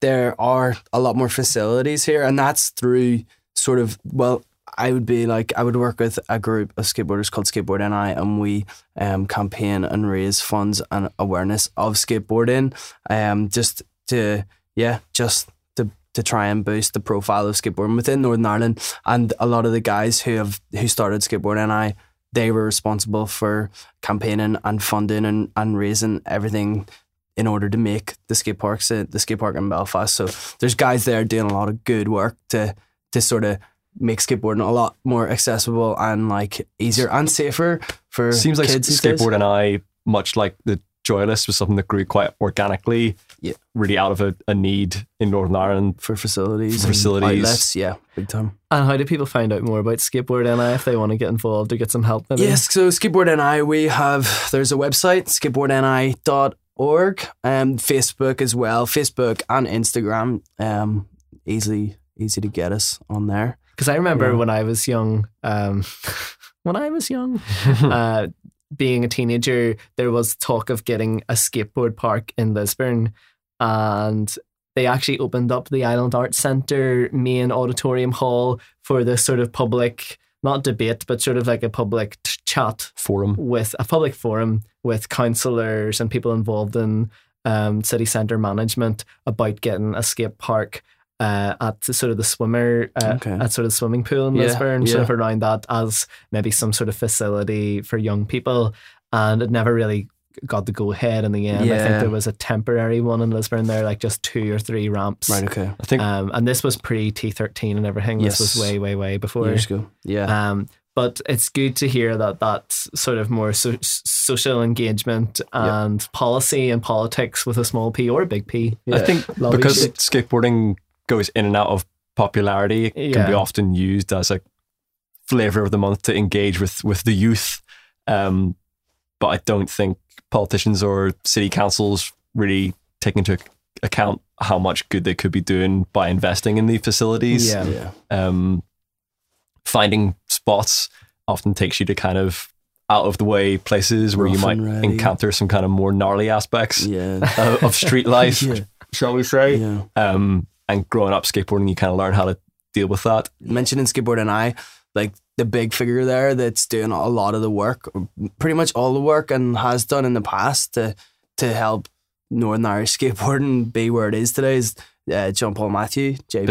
there are a lot more facilities here and that's through sort of well I would be like I would work with a group of skateboarders called Skateboard NI and we um campaign and raise funds and awareness of skateboarding um just to yeah just to try and boost the profile of skateboarding within Northern Ireland and a lot of the guys who have who started Skateboard NI they were responsible for campaigning and funding and, and raising everything in order to make the skate parks uh, the skate park in Belfast. So there's guys there doing a lot of good work to to sort of make skateboarding a lot more accessible and like easier and safer for Seems like kids skateboard and I, much like the Joyalists, was something that grew quite organically. Yeah. really out of a, a need in Northern Ireland. for facilities, For facilities. outlets, yeah, big time. And how do people find out more about skateboard NI if they want to get involved or get some help? Maybe? Yes, so Skateboard NI, we have, there's a website, skateboardni.org, and Facebook as well, Facebook and Instagram, um, easily, easy to get us on there. Because I remember Yeah. when I was young, um, when I was young, uh, being a teenager, there was talk of getting a skateboard park in Lisburn, and they actually opened up the Island Arts Centre main auditorium hall for this sort of public, not debate, but sort of like a public t- chat Forum. with a public forum with councillors and people involved in um, city centre management about getting a skate park uh, at the, sort of the swimmer uh, Okay. at sort of the swimming pool in Yeah, Lisburn, sort of around that as maybe some sort of facility for young people, and it never really got the go ahead in the end. I think Yeah. there was a temporary one in Lisburn there, like just two or three ramps. Right, okay. I think Um, and this was pre T thirteen and everything. This was way, way, way before. Years ago. Yeah. Um, but it's good to hear that that's sort of more so- social engagement and policy and politics with a small p or a big p. I think because skateboarding goes in and out of popularity, it can be often used as a flavor of the month to engage with with the youth. Um, but I don't think politicians or city councils really take into account how much good they could be doing by investing in the facilities. Yeah. yeah. Um, finding spots often takes you to kind of out of the way places where you might encounter some kind of more gnarly aspects Yeah. of, of street life, Yeah. shall we say? yeah. Um, and growing up skateboarding, you kind of learn how to deal with that. mentioning Skateboard NI, like the big figure there that's doing a lot of the work, pretty much all the work, and has done in the past to to help Northern Irish skateboarding be where it is today is uh, John Paul Matthew, JP.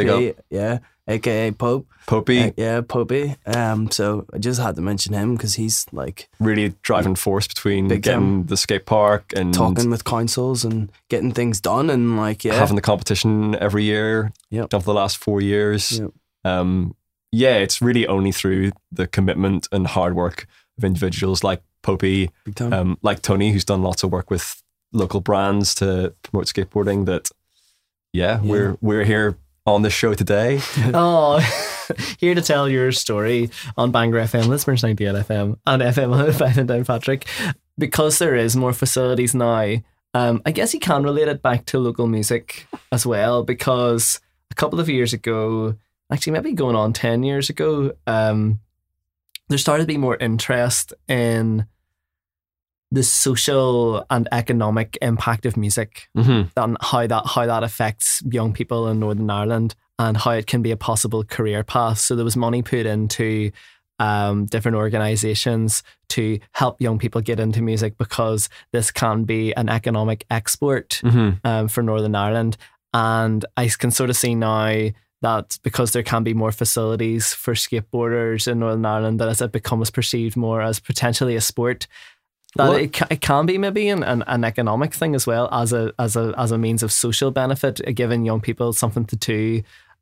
Yeah, aka Pope. Popey, Uh, yeah, Popey. Um, so I just had to mention him because he's like really driving force between getting time. the skate park and talking with councils and getting things done and like yeah, having the competition every year. Yep. Done for the last four years. Yep. Um, yeah, it's really only through the commitment and hard work of individuals like Popey, um, like Tony, who's done lots of work with local brands to promote skateboarding. That, yeah, Yeah. we're we're here on this show today. Oh, here to tell your story on Bangor FM, Lisburn's 98 FM, and FM 105 in Downpatrick. Because there is more facilities now, um, I guess you can relate it back to local music as well. Because a couple of years ago, actually, maybe going on 10 years ago, um, there started to be more interest in the social and economic impact of music Mm-hmm. and how that how that affects young people in Northern Ireland and how it can be a possible career path. So there was money put into um, different organizations to help young people get into music because this can be an economic export Mm-hmm. um, for Northern Ireland. And I can sort of see now that because there can be more facilities for skateboarders in Northern Ireland, that as it becomes perceived more as potentially a sport, that Well- it, ca- it can be maybe an, an, an economic thing as well as a as a as a means of social benefit, uh, giving young people something to do.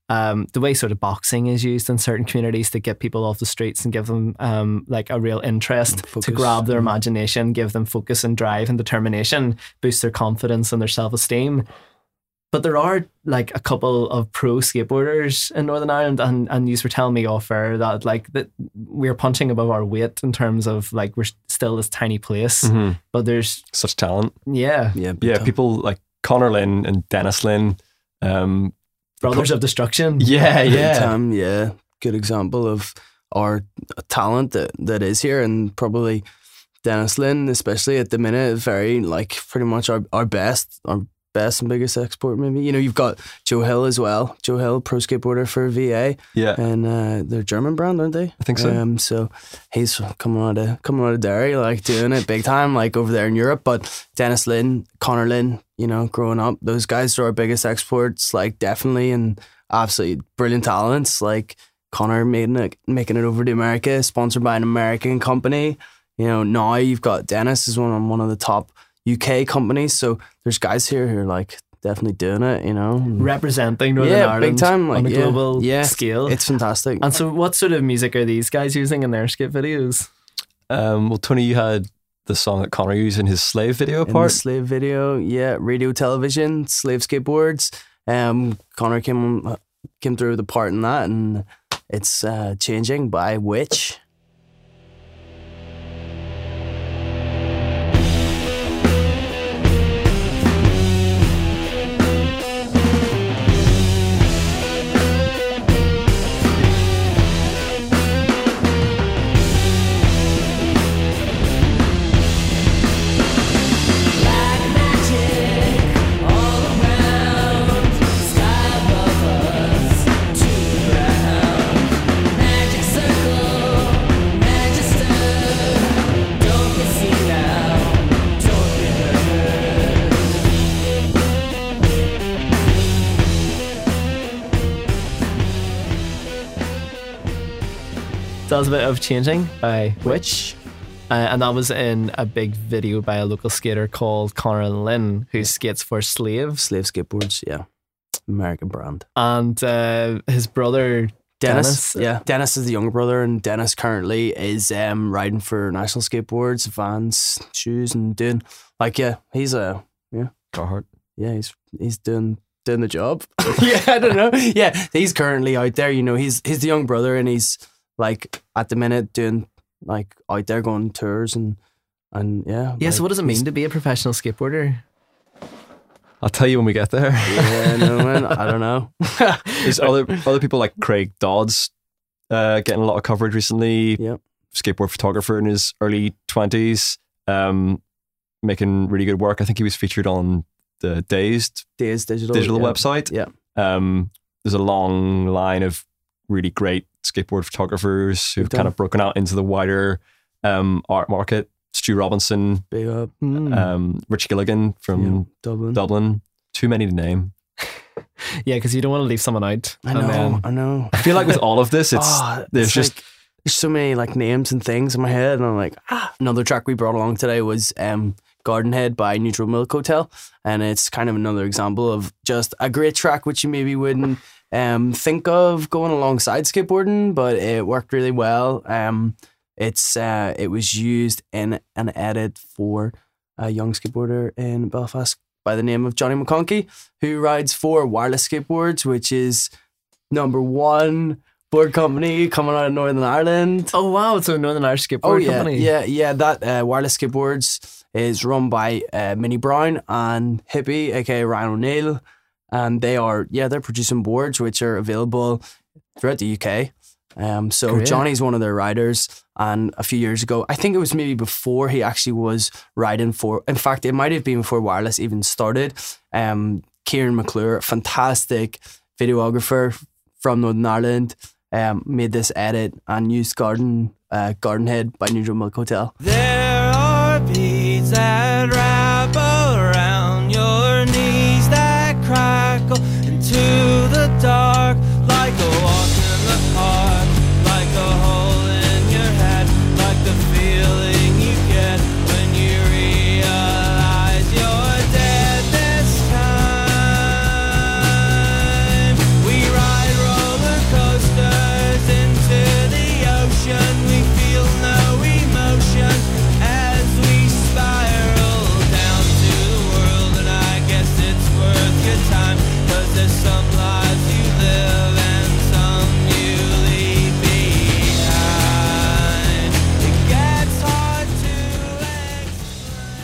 Um, the way sort of boxing is used in certain communities to get people off the streets and give them um, like a real interest to grab their Mm. imagination, give them focus and drive and determination, boost their confidence and their self esteem. But there are like a couple of pro skateboarders in Northern Ireland, and and you were telling me off air that like that we're punching above our weight in terms of like we're still this tiny place, Mm-hmm. but there's Such talent. yeah yeah, Yeah, time. people like Connor Lynn and Dennis Lynn. Um, brothers of destruction. yeah, yeah. time, yeah. Good example of our talent that, that is here, and probably Dennis Lynn, especially at the minute, is very like pretty much our, our best, our best and biggest export. Maybe you know you've got Joe Hill as well. Joe Hill, pro skateboarder for VA, Yeah, and uh, they're German brand, aren't they? I think so. Um, so he's coming out of coming out of Derry, like doing it big time, like over there in Europe. But Dennis Lynn, Connor Lynn, you know, growing up, those guys are our biggest exports, like definitely, and absolutely brilliant talents. Like Connor making it making it over to America, sponsored by an American company. You know, now you've got Dennis is one on one of the top UK companies. So there's guys here who are like definitely doing it. You know, representing Northern Yeah, Ireland big time, like, on a yeah, global yeah. scale. it's fantastic. and so, what sort of music are these guys using in their skit videos? Um, well, Tony, you had the song that Connor used in his slave video in the part. slave video. Yeah, radio, television, slave skateboards. Um, Connor came came through the part in that, and it's uh, changing by Witch. Bit of changing by Witch. Uh, and that was in a big video by a local skater called Connor Lynn, who skates for Slave. Slave skateboards, yeah, American brand. And uh, his brother, Dennis, Dennis. yeah, Dennis is the younger brother, and Dennis currently is um, riding for national skateboards, Vans, shoes, and doing like yeah, he's a yeah. Carhartt. yeah, he's he's doing doing the job. yeah, I don't know. Yeah, he's currently out there. You know, he's he's the young brother, and he's like at the minute doing like out there going tours and and yeah. Yeah, so what does it mean to be a professional skateboarder? I'll tell you when we get there. Yeah, no man, I don't know. There's other other people like Craig Dodds uh, getting a lot of coverage recently. Yep. Skateboard photographer in his early twenties, um, making really good work. I think he was featured on the Dazed Days digital digital yeah. website. Yeah. Um, there's a long line of really great skateboard photographers who've Big time. kind of broken out into the wider um, art market. Stu Robinson, Big up. Hmm. um, Rich Gilligan from yeah, Dublin. Dublin. Too many to name. Yeah, because you don't want to leave someone out. I know, And then, I know. I feel like with all of this, it's Oh, there's it's just like- there's so many like names and things in my head, and I'm like, ah. Another track we brought along today was um, Garden Head by Neutral Milk Hotel, and it's kind of another example of just a great track which you maybe wouldn't um, think of going alongside skateboarding, but it worked really well. Um, it's uh, it was used in an edit for a young skateboarder in Belfast by the name of Johnny McConkey, who rides for Wireless Skateboards, which is number one board company coming out of Northern Ireland. oh wow, it's a Northern Irish skateboard Oh yeah, company. yeah, yeah. That uh, wireless skateboards is run by uh, Minnie Brown and Hippie, aka Ryan O'Neill, and they are yeah they're producing boards which are available throughout the UK. Um, so Great. Johnny's one of their riders, and a few years ago, I think it was maybe before he actually was riding for. In fact, it might have been before wireless even started. Um, Kieran McClure, fantastic videographer from Northern Ireland, um, made this edit and used Garden uh, Garden Head by Neutral Milk Hotel. There are beads that wrap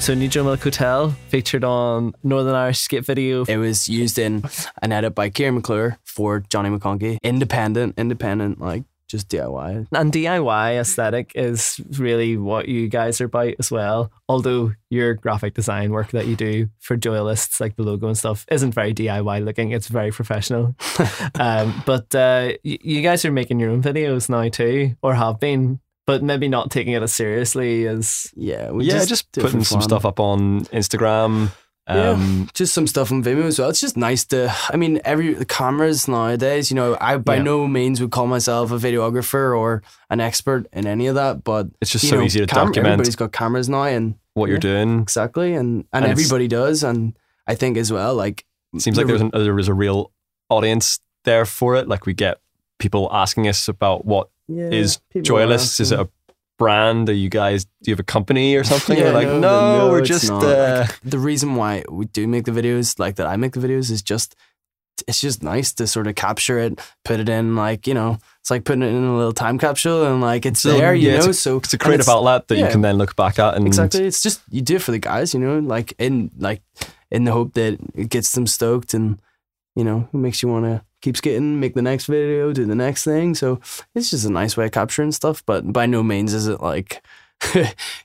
So Milk Hotel featured on Northern Irish skate video. It was used in an edit by Kieran McClure for Johnny McConkey. Independent, independent, like just DIY. And DIY aesthetic is really what you guys are about as well. Although your graphic design work that you do for Joyalists, like the logo and stuff, isn't very DIY looking. It's very professional. um, but uh, y- you guys are making your own videos now too, or have been, but maybe not taking it as seriously as. Yeah, we yeah, just for putting some stuff up on Instagram. Um, yeah, just some stuff on Vimeo as well. It's just nice to. I mean, every the cameras nowadays. You know, I by Yeah. no means would call myself a videographer or an expert in any of that, but It's just so know, easy to cam- document. Everybody's got cameras now, and what you're doing. exactly, and and, And everybody does, and I think as well, like It seems like the- there's an, there is a real audience there for it. Like we get people asking us about what yeah, is people are Is it a brand? Are you guys? Do you have a company or something? Yeah, We're like, no, no, no, we're just. not. Uh, the reason why we do make the videos like that I make the videos is just it's just nice to sort of capture it, put it in like, you know, it's like putting it in a little time capsule and like it's So, there, you yeah, it's know. a- so it's a creative it's- outlet that you can then look back at and Exactly. It's just you do it for the guys, you know, like in like in the hope that it gets them stoked and you know, it makes you want to keep getting make the next video, do the next thing. So it's just a nice way of capturing stuff, but by no means is it like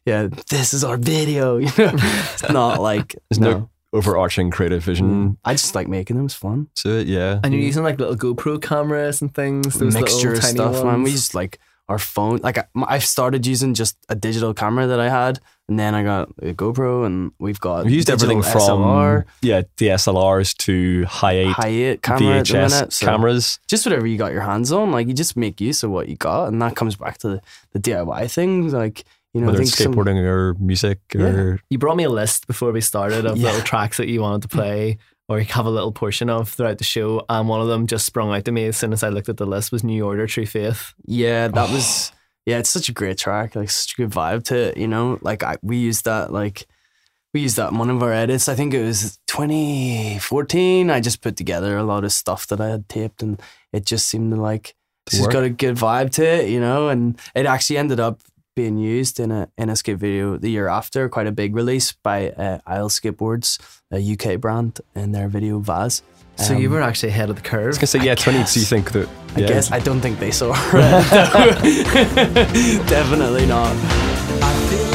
yeah, this is our video, you know. It's not like There's no. no overarching creative vision mm. I just like making them. It's fun. to it. Yeah. And you're using like little GoPro cameras and things. Those Mixture little of tiny stuff, man. We just like our phone. Like I, I started using just a digital camera that I had, and then I got a GoPro, and we've got We've used everything from SLR, yeah DSLRs to high eight high eight camera VHS minute. So cameras. just whatever you got your hands on, like you just make use of what you got, and that comes back to the, the DIY things. Like you know, whether I it's think some- skateboarding or music or you brought me a list before we started of Yeah. little tracks that you wanted to play or you have a little portion of throughout the show. And one of them just sprung out to me as soon as I looked at the list was New Order, True Faith. Yeah, that oh. was yeah, it's such a great track, like such a good vibe to it, you know. Like I we used that like we used that in one of our edits. I think it was 2014. I just put together a lot of stuff that I had taped and it just seemed to like it's just got a good vibe to it, you know, and it actually ended up being used in a in a skate video the year after, quite a big release by uh, Isle Skateboards, a UK brand, in their video Vase. So you Um, were actually ahead of the curve. I was gonna say yeah, twenty. So you think that? I guess I don't think they saw it. Definitely not.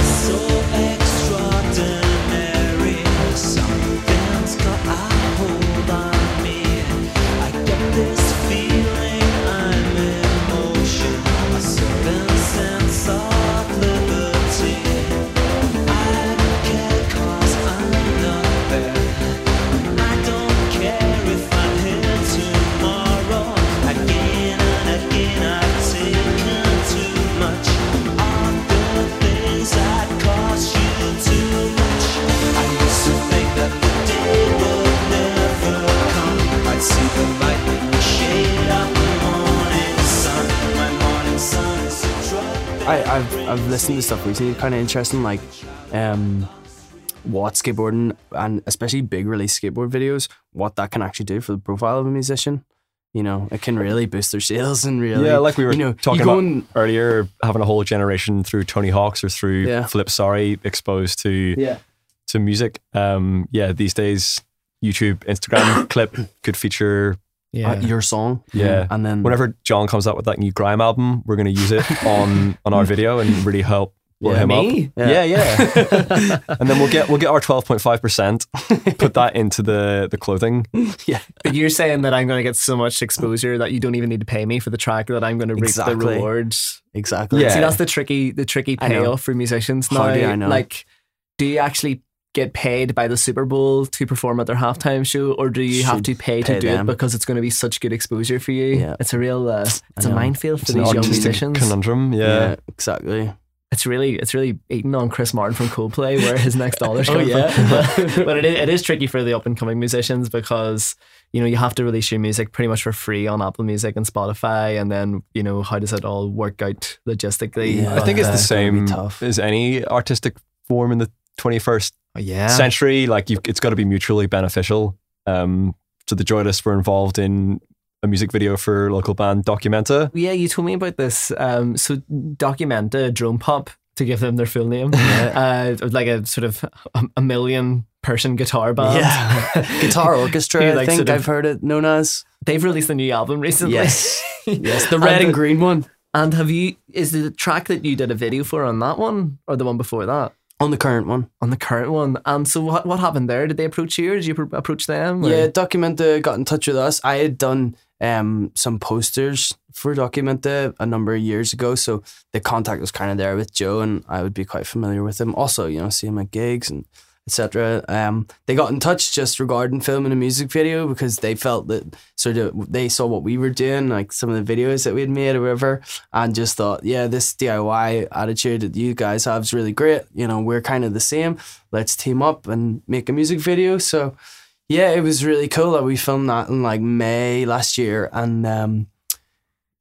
I, I've I've listened to stuff recently, kind of interesting, like um, what skateboarding and especially big release skateboard videos, what that can actually do for the profile of a musician. You know, it can really boost their sales and really, Yeah, like we were you know, talking about and- earlier, having a whole generation through Tony Hawk's or through Yeah. Flip Sorry exposed to yeah, to music. Um, yeah, these days YouTube, Instagram clip could feature. Yeah. uh, your song, Yeah. and then Whenever John comes out with that new grime album, we're going to use it on on our video and really help blow Yeah. him Me? up. Yeah, yeah. and then we'll get we'll get our twelve point five percent, put that into the the clothing. Yeah. But you're saying that I'm going to get so much exposure that you don't even need to pay me for the track that I'm going to reap Exactly. the rewards. exactly, Yeah. See, that's the tricky, the tricky payoff for musicians now. How do I know? Like, do you actually get paid by the Super Bowl to perform at their halftime show, or do you have to pay to pay do them. it because it's going to be such good exposure for you? Yeah. It's a real, uh, it's a minefield for It's an these young artistic musicians. conundrum. Yeah. yeah, exactly. It's really, it's really eating on Chris Martin from Coldplay, where his next dollars Oh, yeah. from. but but it, is, it is tricky for the up and coming musicians because you know you have to release your music pretty much for free on Apple Music and Spotify, and then you know how does it all work out logistically? Yeah. I think it's Uh, the it's gonna be same tough. as any artistic form in the 21st Oh, yeah. century. Like you've, it's got to be mutually beneficial. Um, so the Joyalists were involved in a music video for local band Documenta. Yeah, you told me about this. Um, so Documenta Drone Pop to give them their full name, uh, like a sort of a, a million person guitar band. Yeah, guitar orchestra. Who, I think sort of- I've heard it known as. They've released a new album recently. Yes, yes, the red And and green one And have you? Is the track that you did a video for on that one, or the one before that? On the current one. On the current one. And so what? What happened there? Did they approach you, or did you pro- approach them? or- Yeah, Documenta got in touch with us. I had done um, some posters for Documenta a number of years ago, so the contact was kind of there with Joe, and I would be quite familiar with him. Also, you know, see him at gigs and etc. Um, they got in touch just regarding filming a music video because they felt that sort of they saw what we were doing, like some of the videos that we had made or whatever, and just thought, yeah, this DIY attitude that you guys have is really great. You know, we're kind of the same. Let's team up and make a music video. So yeah, it was really cool that we filmed that in like May last year, and um,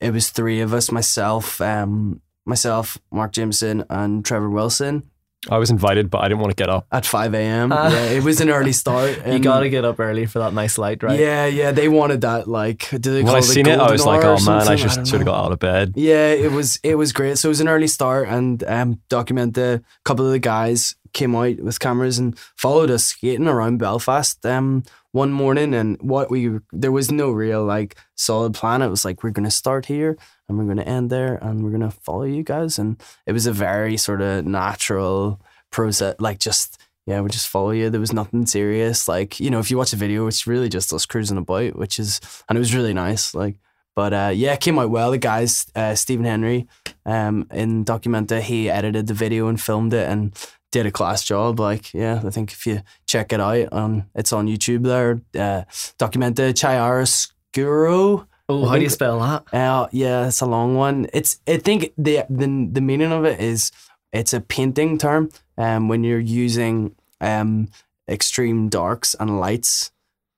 it was three of us: myself, um, myself, Mark Jameson, and Trevor Wilson I was invited, but I didn't want to get up. at five a.m. Ah. yeah, it was an early start. You got to get up early for that nice light, right? Yeah, yeah, they wanted that. Like, did they When call I it seen it, I was like, oh man, I just don't should have got out of bed. Yeah, it was it was great. So it was an early start, and um, document the couple of the guys came out with cameras and followed us skating around Belfast. Um, one morning, and what we there was no real like solid plan. It was like we're gonna start here and we're gonna end there, and we're gonna follow you guys. And it was a very sort of natural process, like just. Yeah, we just follow you. There was nothing serious. Like, you know, if you watch the video, it's really just us cruising about, which is, and it was really nice. Like, but uh, yeah, it came out well. The guys, uh, Stephen Henry, um, in Documenta, he edited the video and filmed it and did a class job. Like, yeah, I think if you check it out, um, it's on YouTube there. Uh, Documenta Chiaroscuro. Oh, how do you spell that? Uh, yeah, it's a long one. It's I think the the the meaning of it is it's a painting term. Um, when you're using um extreme darks and lights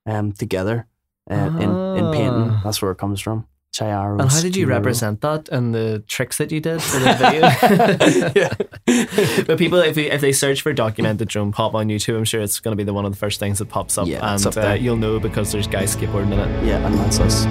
um together uh, in in painting, Ah. that's where it comes from. Chiaro. And how did you represent that and the tricks that you did for the video? yeah. but people, if they, if they search for Documenta drone pop on YouTube, I'm sure it's going to be the one of the first things that pops up, Yeah, and up uh, you'll know because there's guys skateboarding in it. Yeah, and that's us.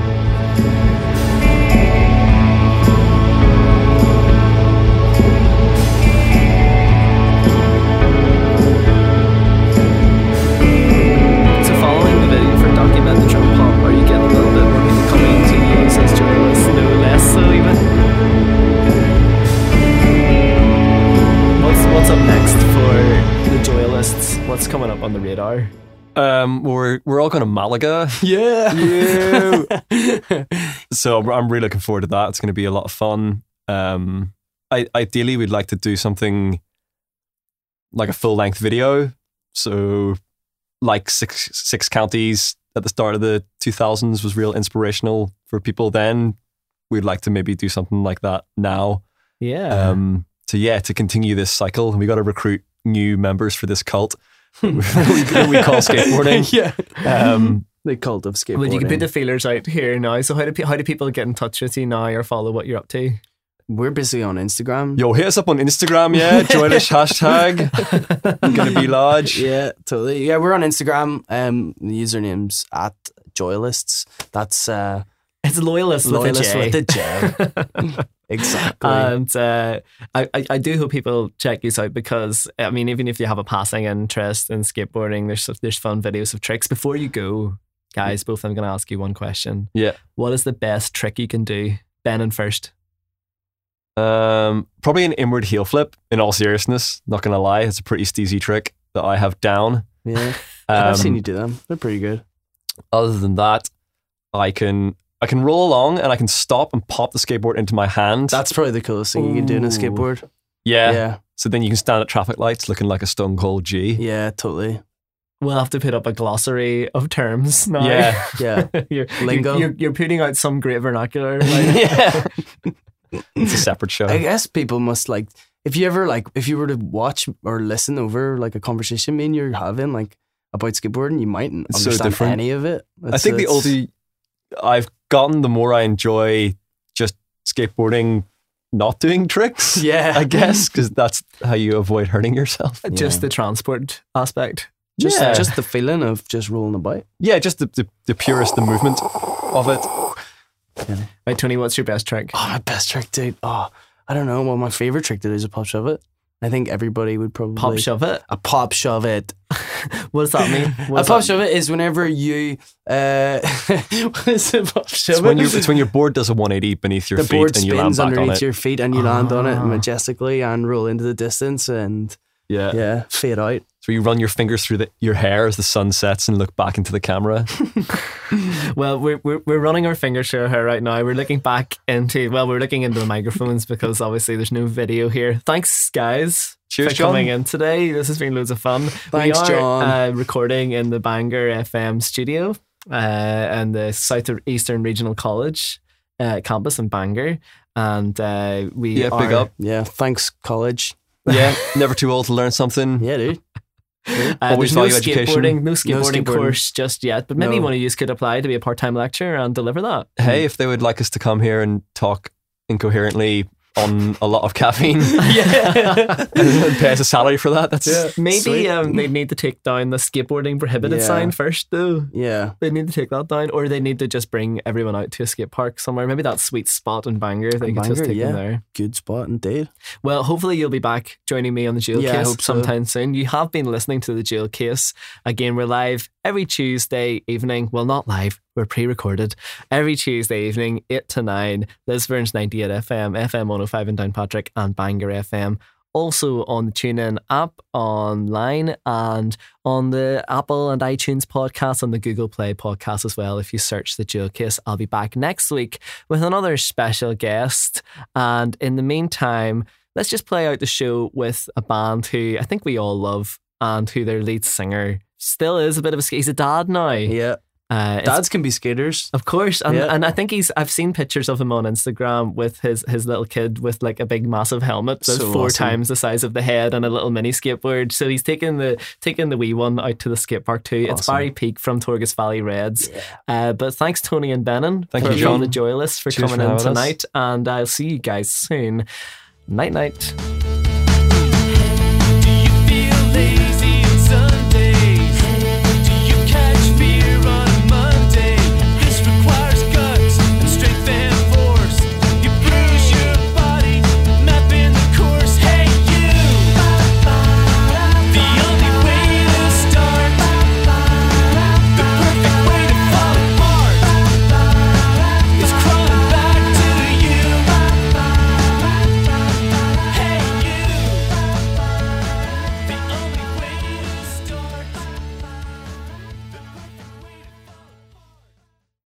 Um, we're we're all going to Malaga. Yeah. so I'm- I'm really looking forward to that. It's going to be a lot of fun. Um, I, ideally, we'd like to do something like a full length video. So, like six six counties at the start of the 2000s was real inspirational for people then. We'd like to maybe do something like that now. Yeah. Um, so yeah, to continue this cycle, we got to recruit new members for this cult we, we call skateboarding. yeah. Um, The cult of skateboarding. well, you can put the feelers out here now. So how do how do people get in touch with you now or follow what you're up to? we're busy on Instagram. Yo, hit us up on Instagram, yeah. Joyalists hashtag. Gonna be large. Yeah, totally. Yeah, we're on Instagram. Um, the username's at Joyalists. That's uh, It's loyalist, loyalist with a J. with a J. exactly. And uh, I, I, I do hope people check these out because I mean, even if you have a passing interest in skateboarding, there's there's fun videos of tricks. Before you go, guys, both I'm going to ask you one question. Yeah. What is the best trick you can do? Benén first. Um, probably an inward heel flip. In all seriousness, not gonna lie, it's a pretty steezy trick that I have down. yeah, Um, I've seen you do them. They're pretty good. Other than that, I can I can roll along and I can stop and pop the skateboard into my hand. That's probably the coolest thing you can do in a Ooh. skateboard. yeah. Yeah, So then you can stand at traffic lights looking like a stone cold G. yeah, totally. We'll have to put up a glossary of terms now. Yeah. Yeah, you're, Lingo. You're, you're putting out some great vernacular. Like, yeah. it's a separate show. I guess people must like if you ever like if you were to watch or listen over like a conversation me and you're having like about skateboarding, you mightn't It's so understand different. any of it. I think the it's- older I've gotten, the more I enjoy just skateboarding, not doing tricks. yeah, I guess because that's how you avoid hurting yourself. Uh, just Yeah. the transport aspect. just Yeah. just the feeling of just rolling about. Yeah, just the, the, the purest, the movement of it. Right, Tony, what's your best trick? Oh, my best trick, dude. Oh, I don't know. Well, my favorite trick to do is a pop shove it. I think everybody would probably Pop shove it. a pop shove it. What does that mean? What a pop that- shove it is whenever you uh, what is a pop shove It's when, it? you, it's when your board does a 180 beneath your the feet board and you land spins back on underneath it. your feet and you land on it Ah. majestically and roll into the distance and yeah. yeah, fade out. So you run your fingers through the, your hair as the sun sets and look back into the camera. Well, we're, we're, we're running our fingers through our hair right now. We're looking back into, well, we're looking into the microphones because obviously there's no video here. Thanks, guys, Cheers, for John. coming in today. This has been loads of fun. Thanks, we are, John. Uh, recording in the Bangor FM studio uh, and the Southeastern Regional College uh, campus in Bangor. And uh, we Yeah, are, big up. Yeah, thanks college. Yeah, never too old to learn something. Yeah, dude. Uh, there's no skateboarding, no skateboarding, skateboarding. course just yet, but maybe No. one of you could apply to be a part-time lecturer and deliver that. Hey, if they would like us to come here and talk incoherently on a lot of caffeine yeah. and pay us a salary for that, that's Maybe um, they need to take down the skateboarding prohibited Yeah. sign first, though. Yeah. They need to take that down, or they need to just bring everyone out to a skate park somewhere. Maybe that sweet spot in Bangor. They In could just Bangor, take them yeah. there. Good spot indeed. Well, hopefully you'll be back joining me on the Jewel Yeah, I Case hope so. sometime soon. You have been listening to the Jewel Case. Again, we're live every Tuesday evening. Well, not live. We're pre-recorded every Tuesday evening, eight to nine. Lisburn's ninety-eight FM, FM one hundred five in Downpatrick, and Bangor FM. Also on the TuneIn app, online, and on the Apple and iTunes podcast, on the Google Play podcast as well. If you search the Jewel Case, I'll be back next week with another special guest. And in the meantime, let's just play out the show with a band who I think we all love and who their lead singer still is a bit of a he's a dad now. Yeah. Uh, Dads can be skaters. of course, and, Yeah. and I think he's. I've seen pictures of him on Instagram with his his little kid with like a big massive helmet that's So four awesome. times the size of the head and a little mini skateboard. So he's taking the taking the wee one out to the skate park too. It's Barry Peak from Torgas Valley Reds. Uh, but thanks Tony and Benén Thank for you, John. the Joyalists for Cheers coming for in having us. tonight, and I'll see you guys soon. Night night.